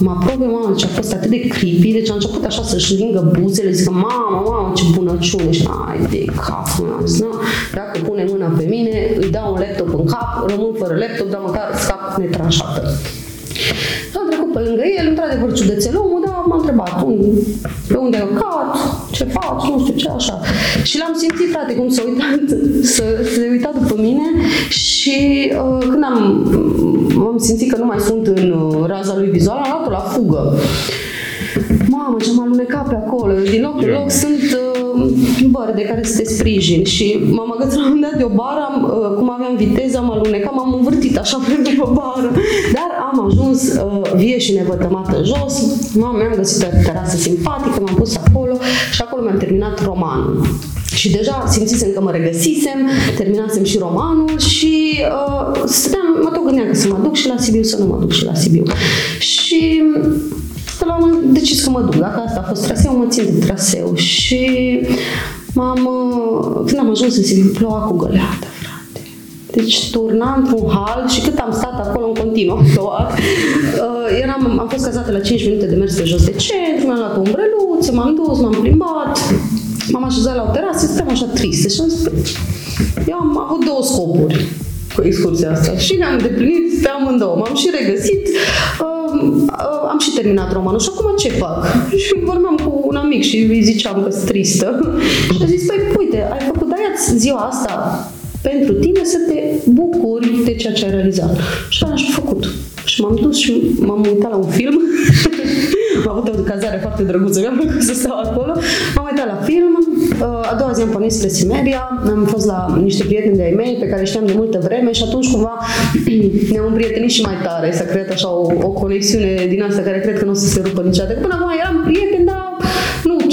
mă apropie, mamă, deci a fost atât de creepy, deci a început așa să-și lingă buzele, zic, mamă, mamă, ce bunăciune, și ai de cap, am zis, nu, dacă pune mâna pe mine, îi dau un laptop în cap, rămân fără laptop, dar măcar scap netranșată. Am trecut pe lângă el, într-adevăr ciudățel omul, dar m-a întrebat pe unde ai urcat, ce faci, nu știu ce, așa. Și l-am simțit, frate, cum s-a uitat, să, se uita după mine și uh, când am, am simțit că nu mai sunt în uh, raza lui vizual, am luat-o la fugă. Mamă, ce m-am alunecat pe acolo. Din loc în loc sunt uh, bări de care să te sprijin și m-am agățat la un dat de o bară, am, uh, cum aveam viteză, am alunecat, m-am învârtit așa pe după bară. Dar am ajuns uh, vie și nevătămată jos, m-am, mi-am găsit o terasă simpatică, m-am pus acolo și acolo mi-am terminat romanul. Și deja simțisem că mă regăsisem, terminasem și romanul și uh, stăteam, mă tot gândeam că să mă duc și la Sibiu, să nu mă duc și la Sibiu. Și am decis că mă duc. Dacă asta a fost traseu, mă țin de traseu. Și m-am, când am ajuns în Sibiu, ploua cu găleată, frate. Deci turna într-un hal și cât am stat acolo în continuu plouat. Uh, eram, am fost cazată la 5 minute de mers pe jos de centru, mi-am luat o umbreluță, m-am dus, m-am plimbat, m-am așezat la o terasă, stăteam așa triste și am zis, eu am avut două scopuri cu excursia asta și ne-am îndeplinit pe amândouă. M-am și regăsit, uh, uh, am și terminat romanul și acum ce fac? Și vorbeam cu un amic și îi ziceam că sunt tristă. și a zis, păi uite, ai făcut de ziua asta pentru tine să te bucuri de ceea ce ai realizat. Și așa am făcut. Și m-am dus și m-am uitat la un film. am avut o cazare foarte drăguță, mi-a plăcut să stau acolo. M-am uitat la film, uh, a doua zi am pornit spre Simeria, am fost la niște prieteni de-ai mei pe care știam de multă vreme și atunci cumva ne-am împrietenit și mai tare. S-a creat așa o, o conexiune din asta care cred că nu o să se rupă niciodată. Până acum eram prieteni, dar nu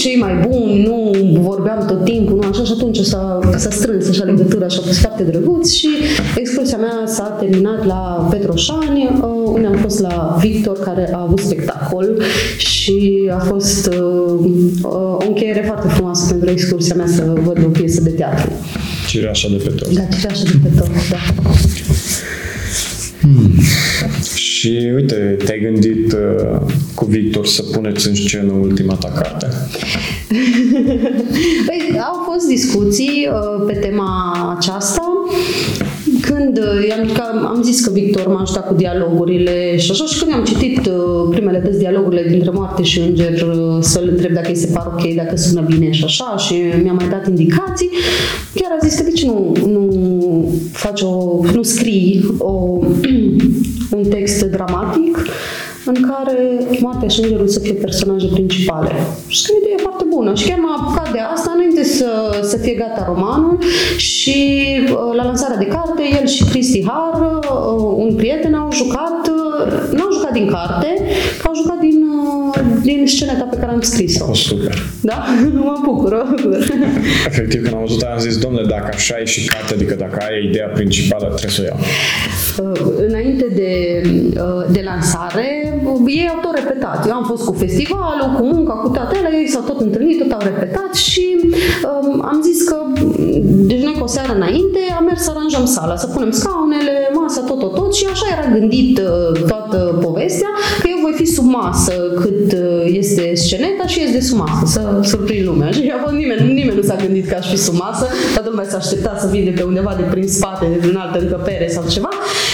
cei mai buni, nu vorbeam tot timpul, nu așa și atunci s-a, s-a strâns așa legătura și a fost foarte drăguț și excursia mea s-a terminat la Petroșani, uh, unde am fost la Victor care a avut spectacol și a fost uh, o încheiere foarte frumoasă pentru excursia mea să văd o piesă de teatru. Cireașa de pe tot. Da, cireașa de pe tot, da. Hmm. Și uite, te-ai gândit uh, cu Victor să puneți în scenă ultima ta carte? păi, au fost discuții uh, pe tema aceasta când uh, am, am zis că Victor m-a ajutat cu dialogurile și așa și când am citit uh, primele des dialogurile dintre moarte și înger uh, să-l întreb dacă îi se par ok, dacă sună bine și așa și mi-a mai dat indicații, chiar a zis că de ce nu, nu faci o, nu scrii o, un text dramatic în care moartea și îngerul să fie personaje principale. Și că e foarte bună. Și chiar m-am apucat de asta înainte să, să fie gata romanul și uh, la lansarea de carte, el și Cristi Har, uh, un prieten, au jucat, uh, nu au jucat din carte, au jucat din, din sceneta pe care am scris-o. O, super. Da? mă bucur, mă bucur. Efectiv, când am văzut am zis, domnule, dacă așa e și carte, adică dacă ai ideea principală, trebuie să o iau. Înainte de, de lansare, ei au tot repetat. Eu am fost cu festivalul, cu munca, cu toate alea, ei s-au tot întâlnit, tot au repetat și um, am zis că, deci noi cu o seară înainte, am mers să aranjăm sala, să punem scaunele, masa, tot, tot, tot și așa era gândit uh, toată povestea, că eu voi fi sub masă cât uh, este sceneta și ies de sub masă, să surprind lumea. Și a fost nimeni, nimeni nu s-a gândit că aș fi sub masă, toată lumea s-a așteptat să vii de pe undeva de prin spate, de prin altă încăpere sau ceva.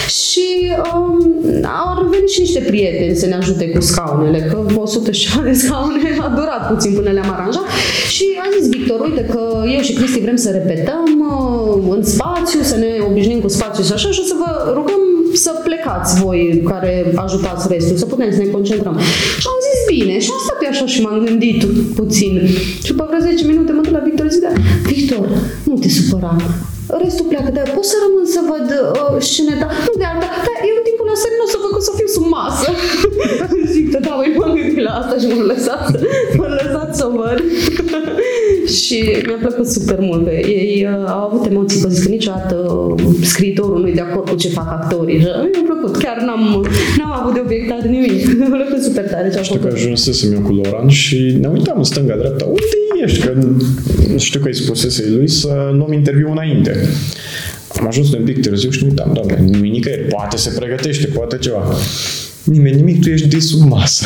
Și um, au venit și niște prieteni să ne ajute cu scaunele, că 100 și ceva de scaune a durat puțin până le-am aranjat. Și a zis Victor, uite că eu și Cristi vrem să repetăm uh, în spațiu, să ne obișnim cu spațiu și așa și o să vă rugăm să plecați voi care ajutați restul, să putem să ne concentrăm. Și am zis bine și am stat eu așa și m-am gândit puțin. Și după vreo 10 minute mă duc la Victor și zic, da, Victor, nu te supăra, restul pleacă, dar pot să rămân să văd uh, sceneta, nu de alta, dar eu în timpul ăsta nu o să văd că o să fiu sub masă. Zic, da, voi m-am gândit la asta și m-am lăsat, m-am lăsat să văd. și mi-a plăcut super mult. Ei uh, au avut emoții, că zic că niciodată scriitorul nu e de acord cu ce fac actorii. Și mi-a plăcut, chiar n-am, n-am avut de obiectat nimic. Mi-a plăcut super tare ce a Știu că făcut. ajunsesem eu cu Loran și ne uitam în stânga-dreapta. Unde ești? Că știu că îi spusese lui să luăm interviu înainte. Am ajuns un pic târziu și ne uitam, doamne, nimic nicăieri. Poate se pregătește, poate ceva. Nimeni nimic, tu ești de sub masă.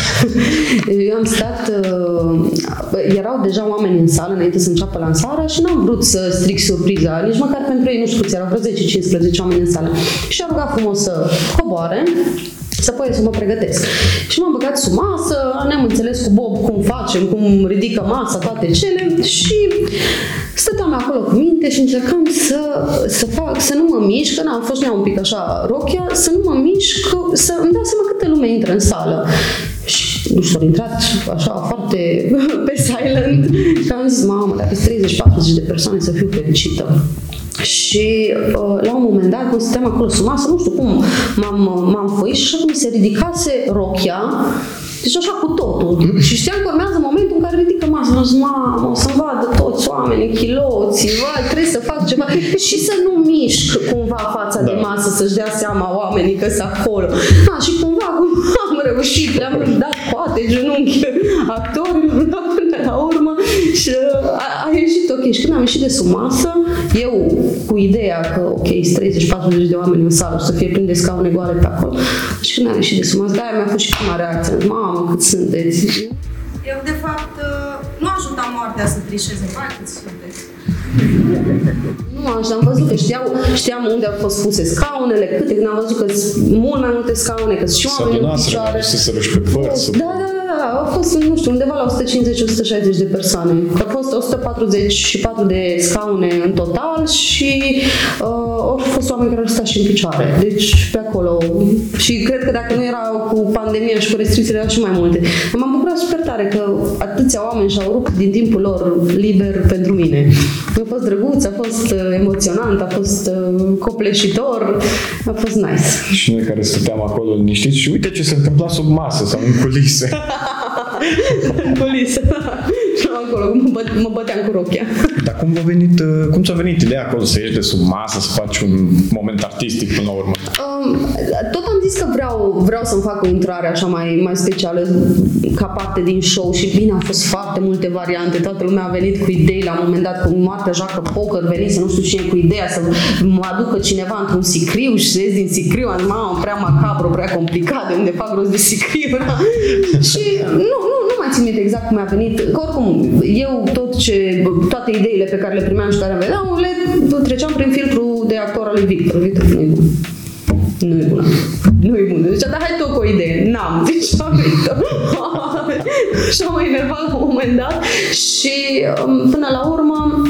Eu am stat, uh, erau deja oameni în sală înainte să înceapă lansarea și n-am vrut să stric surpriza, nici măcar pentru ei, nu știu câți erau, vreo 10-15 oameni în sală. Și a rugat frumos să coboare, să poate să mă pregătesc. Și m-am băgat sub masă, ne-am înțeles cu Bob cum facem, cum ridică masa, toate cele și stăteam acolo cu minte și încercam să, să fac, să nu mă mișc, că n-am fost nea un pic așa rochia, să nu mă mișc, să îmi dau seama câtă lume intră în sală. Și nu știu, au intrat așa foarte pe silent și am zis, mamă, dacă sunt 30-40 de persoane să fiu fericită. Și uh, la un moment dat, când stăteam acolo sub masă, nu știu cum m-am, m-am făit și așa cum se ridicase rochia, deci așa cu totul. Și știam că urmează momentul în care ridică masa. Am zis, mamă, o să-mi vadă toți oamenii, chiloții, vai, trebuie să fac ceva. și să nu mișc cumva fața da. de masă, să-și dea seama oamenii că sunt acolo. A, și cumva cum am reușit, le-am dat coate, genunchi actorilor până la urmă și a, a ieșit ok. Și când am ieșit de sub masă, eu cu ideea că ok, 30-40 de oameni în sală și să fie plin de scaune goale pe acolo. Și când am ieșit de sub masă, de-aia mi-a fost și prima reacție. Mamă, cât sunteți! Eu, de fapt, nu ajutam moartea să trișeze. Vai, cât sunteți. Nu așa, am văzut că știau, știam unde au fost puse scaunele, câte, când am văzut că sunt mult mai multe scaune, că sunt și Să oameni în adunați, picioare. să se ruși pe părți. să- Da, da, da, da, au fost, nu știu, undeva la 150-160 de persoane. Au fost 144 de scaune în total și uh, au fost oameni care au stat și în picioare. Deci pe acolo. Și cred că dacă nu erau cu pandemia și cu restricțiile erau și mai multe. M-am bucurat super tare că atâția oameni și-au rupt din timpul lor liber pentru mine. A fost drăguț, a fost uh, emoționant, a fost uh, copleșitor, a fost nice. Și noi care stăteam acolo liniștiți și uite ce se întâmpla sub masă sau în culise. în culisă. Și eu acolo mă, bă, mă băteam cu rochia. Dar cum, a venit, uh, cum ți-a venit ideea acolo să ieși de sub masă, să faci un moment artistic până la urmă? Um, tot am zis că vreau, vreau să-mi fac o intrare așa mai, mai specială ca parte din show și bine, au fost foarte multe variante. Toată lumea a venit cu idei la un moment dat, cu moartea joacă poker, venise nu știu cine cu ideea să mă aducă cineva într-un sicriu și să ies din sicriu. Am zis, mamă, prea macabru, prea complicat, de unde fac rost de sicriu. și nu, nu, nu mai țin minte exact cum mi-a venit. Că oricum, eu tot ce, toate ideile pe care le primeam și care îmi veneau, le treceam prin filtru de actor al lui Victor. Victor nu e bun. Nu e bună. Nu e bună. Deci, dar hai tu cu o idee. N-am. Deci am Victor. și am enervat la un moment dat și um, până la urmă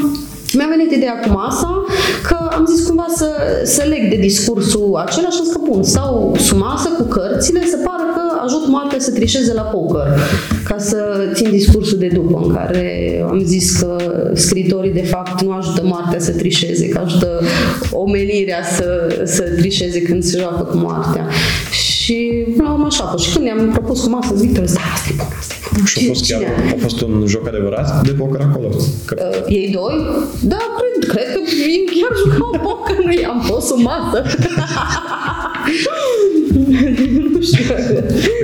mi-a venit ideea cu masa că am zis cumva să, să leg de discursul acela și am zis că bun, stau sub masă cu cărțile să pară că ajut moartea să trișeze la poker ca să țin discursul de după în care am zis că scritorii de fapt nu ajută moartea să trișeze, că ajută omenirea să, să trișeze când se joacă cu moartea. Și până la urmă așa a fost. Și când i-am propus cu masă, zic, Victor, da, asta e bun, asta e bun. Și a fost chiar a fost un joc adevărat de poker acolo. Că Uh, ei doi? Da, cred, cred că ei chiar jucau poker, nu i-am pus sub masă. nu știu.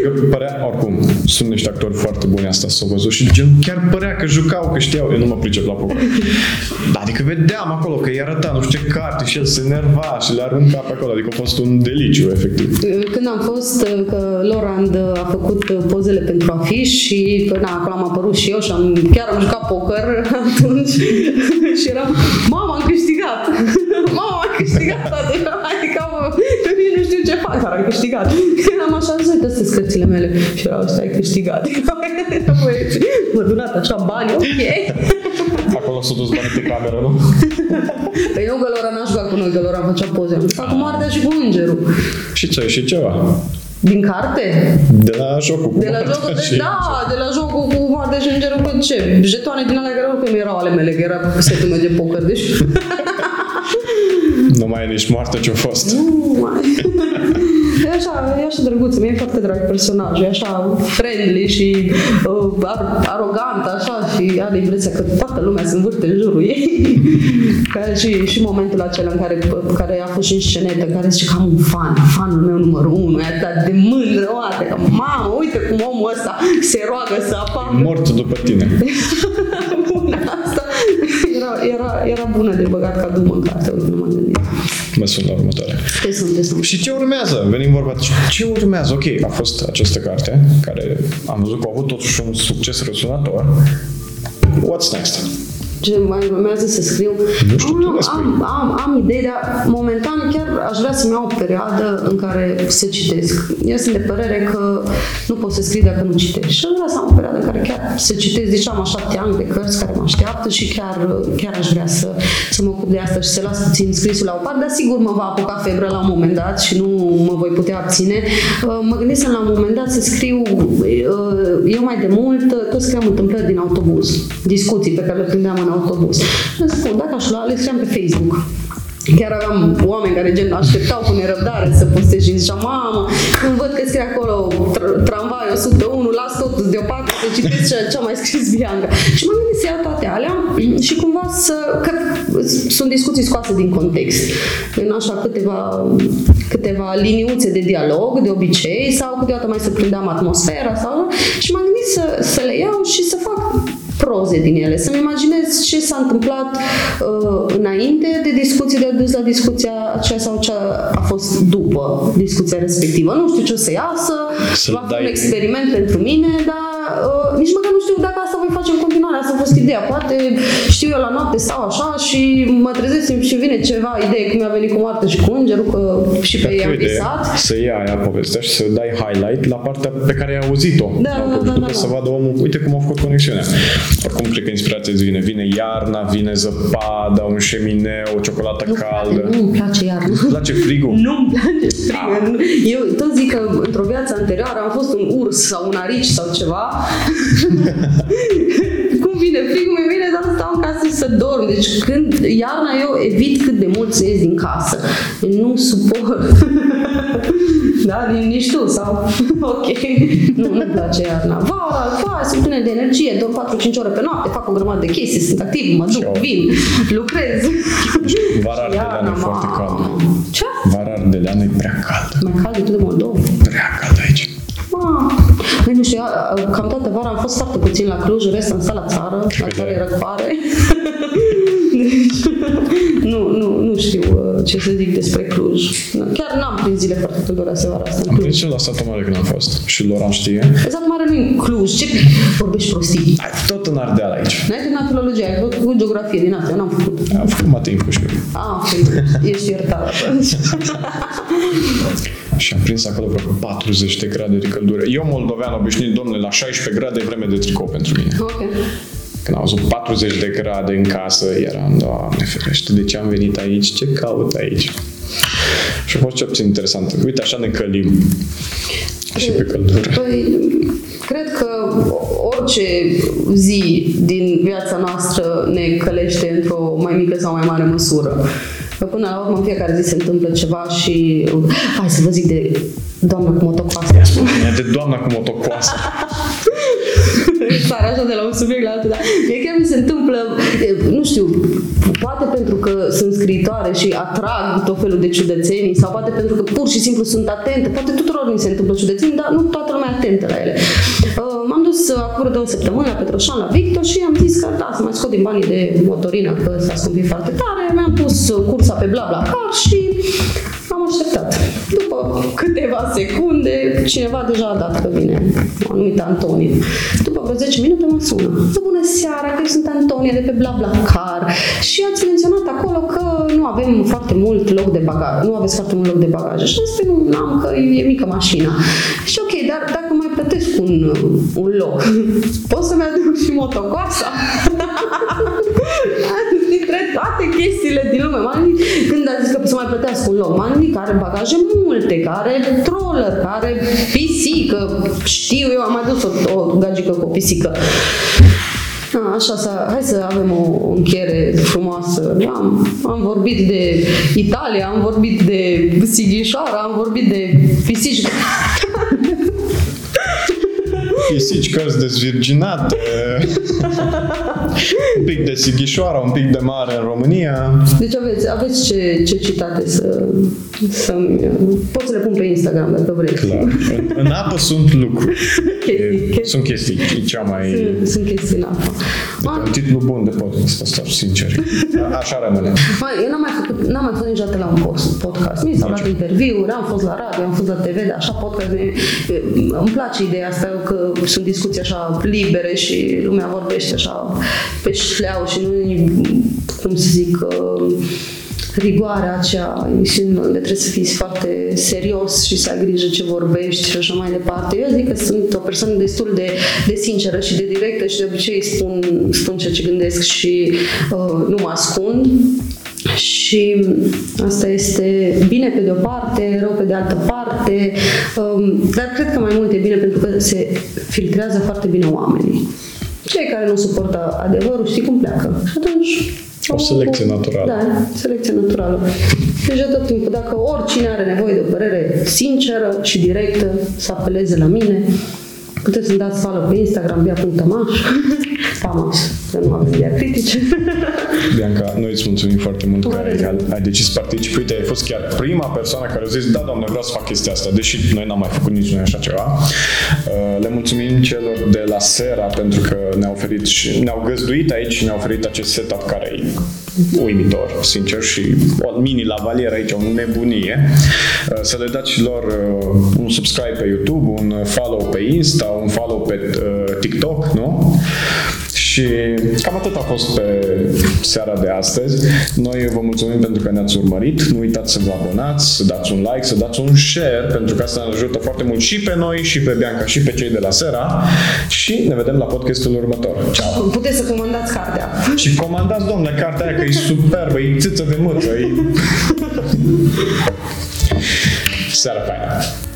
Că părea, oricum, sunt niște actori foarte buni asta s-au văzut și gen chiar părea că jucau, că știau, eu nu mă pricep la poker. Dar adică vedeam acolo că i arăta nu știu ce carte și el se nerva și le arunca pe acolo, adică a fost un deliciu, efectiv. Când am fost, că Lorand a făcut pozele pentru afiș și că na, acolo am apărut și eu și am, chiar am jucat poker atunci și eram, mama, am câștigat! Mama, am câștigat! Adică nici nu știu ce fac, dar am câștigat. Eram așa, zis, uite, astea cărțile mele. Și erau, ăsta ai câștigat. mă dunat așa bani, ok. Acolo s-a dus banii pe cameră, nu? Păi nu, că Lora n-a jucat cu noi, că Lora făcea poze. Am jucat cu Moartea și cu Îngerul. Și ce, și ceva? Din carte? De la jocul cu De la jocul, de, da, de la jocul cu Moartea și Îngerul, pe ce? Jetoane din alea care oricum erau ale mele, că era setul meu de poker, deci... Nu mai e nici moarte ce-a fost. Nu mai. E așa, e așa drăguț, mi-e foarte drag personajul, e așa friendly și uh, ar, arogant, așa, și are impresia că toată lumea se învârte în jurul ei. Ca și, și momentul acela în care, care a fost și în scenetă, care zice că am un fan, fanul meu numărul unu, e atât de mândră, oate, că mamă, uite cum omul ăsta se roagă să apară. Mort după tine. Bună asta. Era, era, era bună de băgat ca dumă în carte, uite, nu m-am gândit. Mă sun la următoare. Te sunt, te sunt. Și ce urmează? Venim vorba. Ce urmează? Ok, a fost această carte, care am văzut că a avut totuși un succes răsunător. What's next? Ce mai urmează să scriu. Nu știu, tu ne spui. am, am, am idei, dar momentan chiar aș vrea să-mi iau o perioadă în care să citesc. Eu sunt de părere că nu pot să scriu dacă nu citesc. Și aș vrea să am o perioadă în care chiar să citesc, ziceam așa, teang de cărți care mă așteaptă și chiar, chiar aș vrea să, să mă ocup de asta și să las puțin scrisul la o parte, dar sigur mă va apuca febră la un moment dat și nu mă voi putea abține. Mă gândesc la un moment dat să scriu, eu mai de mult, tot scriam întâmplări din autobuz, discuții pe care le prindeam în autobuz. Îmi spun, dacă aș lua, le scriam pe Facebook. Chiar aveam oameni care gen așteptau cu nerăbdare să postez și ziceam, mamă, când văd că scrie acolo tr- tramvai 101, las totul deoparte să citesc ce, ce a mai scris Bianca. Și m-am gândit să iau toate alea și cumva să, că sunt discuții scoase din context. În așa câteva, câteva liniuțe de dialog, de obicei, sau câteodată mai să prindeam atmosfera sau și m-am gândit să, să le iau și să fac proze din ele, să-mi imaginez ce s-a întâmplat uh, înainte de discuție, de dus la discuția aceea sau ce a fost după discuția respectivă. Nu știu ce o să iasă, Să va fi dai- un experiment pentru mine, dar uh, nici măcar nu știu dacă asta voi face în continuare, asta a fost ideea. Poate știu eu la noapte stau așa și mă trezesc și vine ceva idee cum mi-a venit cu moarte și cu îngerul, că și pe ei am Uite, visat. Să ia aia povestea și să dai highlight la partea pe care ai auzit-o. Da, La da, poveste, da, da, Să da. vadă omul, uite cum a făcut conexiunea. Oricum, cred că inspirația îți vine. Vine iarna, vine zăpada, un șemineu, o ciocolată Nu, caldă. frate, nu îmi place iarna. Îți place frigul? Nu-mi place frigul. Eu tot zic că într-o viață anterioară am fost un urs sau un arici sau ceva. Cum vine frigul, mi vine să stau în casă și să dorm. Deci când iarna eu evit cât de mult să ies din casă. Nu suport. Da, nici tu sau... ok. Nu, nu-mi place iarna. Vara, vara, sunt plină de energie, dorm 4-5 ore pe noapte, fac o grămadă de chestii, sunt activ, mă duc, Ce-o? vin, lucrez. Vara Și ardeleană e foarte mamă. caldă. Ce? Vara ardeleană e prea caldă. Mai cald decât de Moldova. Prea cald aici. Ah, Păi nu știu, eu, cam toată vara am fost foarte puțin la Cluj, restul am stat la țară, la țară e răcoare. Deci, nu, nu, nu știu uh, ce să zic despre Cluj. Chiar n-am prins zile foarte călduroase vara asta în Am Cluj. prins și eu la satul mare când am fost. Și Loran știe. Exact mare nu în Cluj, ce vorbești prostii? Ai tot în Ardeal aici. N-ai terminat filologia, ai făcut geografie din asta, eu n-am făcut. Am făcut mate info și eu. Ah, ok, ești iertat atunci. Și am prins acolo vreo 40 de grade de căldură. Eu, moldovean obișnuit, domnule, la 16 grade e vreme de tricou pentru mine. ok. Când am văzut 40 de grade în casă, eram, Doamne ferește, de ce am venit aici? Ce caut aici? Și a fost ce puțin interesant. Uite, așa ne călim. Și pe căldură. Păi, cred că orice zi din viața noastră ne călește într-o mai mică sau mai mare măsură. Că până la urmă, în fiecare zi se întâmplă ceva și... Hai să vă zic de doamna cu motocoasă. E de doamna cu motocoasă. Sare așa de la un subiect la altul, dar mie chiar mi se întâmplă, e, nu știu, poate pentru pentru că sunt scriitoare și atrag tot felul de ciudățenii sau poate pentru că pur și simplu sunt atentă. Poate tuturor mi se întâmplă ciudățenii, dar nu toată lumea e atentă la ele. Uh, m-am dus uh, acum două săptămâni la Petroșan, la Victor și am zis că da, să mai scot din banii de motorină, că s-a scumpit foarte tare. Mi-am pus uh, cursa pe BlaBlaCar și am așteptat. După câteva secunde, cineva deja a dat că vine, m-a numit Antonie. După vreo 10 minute mă sună. Să bună seara, că eu sunt Antonie de pe BlaBlaCar și ați menționat acolo că nu avem foarte mult loc de bagaj, nu aveți foarte mult loc de bagaje. Și am zis, "Păi nu, n-am, că e mică mașina. Și ok, dar dacă mai plătesc un, un loc, pot să-mi aduc și motocoasa? Dintre toate chestiile din lume, m-am gândit, când a zis că să mai plătească un loc, m-am gândit că are bagaje multe, că are troller, că are pisică, știu eu, am mai dus o, o gagică cu o pisică. A, așa, să, hai să avem o, o încheiere frumoasă. Am, am vorbit de Italia, am vorbit de Sighișoara, am vorbit de pisici. Pisici, cărți dezvirginate, un pic de Sighișoara, un pic de mare în România. Deci aveți, aveți ce, ce citate să, să-mi... Pot să le pun pe Instagram dacă vreți. Clar. În, în apă sunt lucruri. Chestii, E- chestii. Sunt chestii. E cea mai... Sunt, sunt chestii în apă. E un titlu bun de podcast ăsta, sincer. A- Așa rămâne. Mă, eu n-am mai, făcut, n-am mai fost niciodată la un post, podcast. Mi s-au luat interviuri, am fost la radio, am fost la TV, dar așa podcast. e- e- Îmi place ideea asta că sunt discuții așa libere și lumea vorbește așa pe șleau și nu e, cum să zic, uh, rigoarea aceea emisiunilor unde trebuie să fii foarte serios și să ai grijă ce vorbești și așa mai departe. Eu zic că sunt o persoană destul de, de sinceră și de directă și de obicei spun, spun ceea ce gândesc și uh, nu mă ascund. Și asta este bine pe de o parte, rău pe de altă parte, um, dar cred că mai mult e bine pentru că se filtrează foarte bine oamenii. Cei care nu suportă adevărul, știi cum pleacă. Și atunci... O selecție naturală. Da, selecție naturală. Deci de tot timpul, dacă oricine are nevoie de o părere sinceră și directă, să apeleze la mine, puteți să-mi dați follow pe Instagram, bia.maș, Pamas, că nu avem diacritice. Bianca, noi îți mulțumim foarte mult că ai, Oare. ai decis să participi. Uite, ai fost chiar prima persoană care a zis, da, doamne, vreau să fac chestia asta, deși noi n-am mai făcut nici noi așa ceva. Uh, Le mulțumim celor de la Sera pentru că ne-au oferit și ne-au găzduit aici și ne-au oferit acest setup care e uimitor, sincer, și o mini lavalier aici, o nebunie. Uh, Să le dați și lor uh, un subscribe pe YouTube, un follow pe Insta, un follow pe uh, TikTok, nu? Și cam atât a fost pe seara de astăzi. Noi vă mulțumim pentru că ne-ați urmărit. Nu uitați să vă abonați, să dați un like, să dați un share, pentru că asta ne ajută foarte mult și pe noi, și pe Bianca, și pe cei de la Sera. Și ne vedem la podcastul următor. Ciao! Puteți să comandați cartea. Și comandați, domnule, cartea aia că e superbă, e țiță de mâță, e... Seara faină!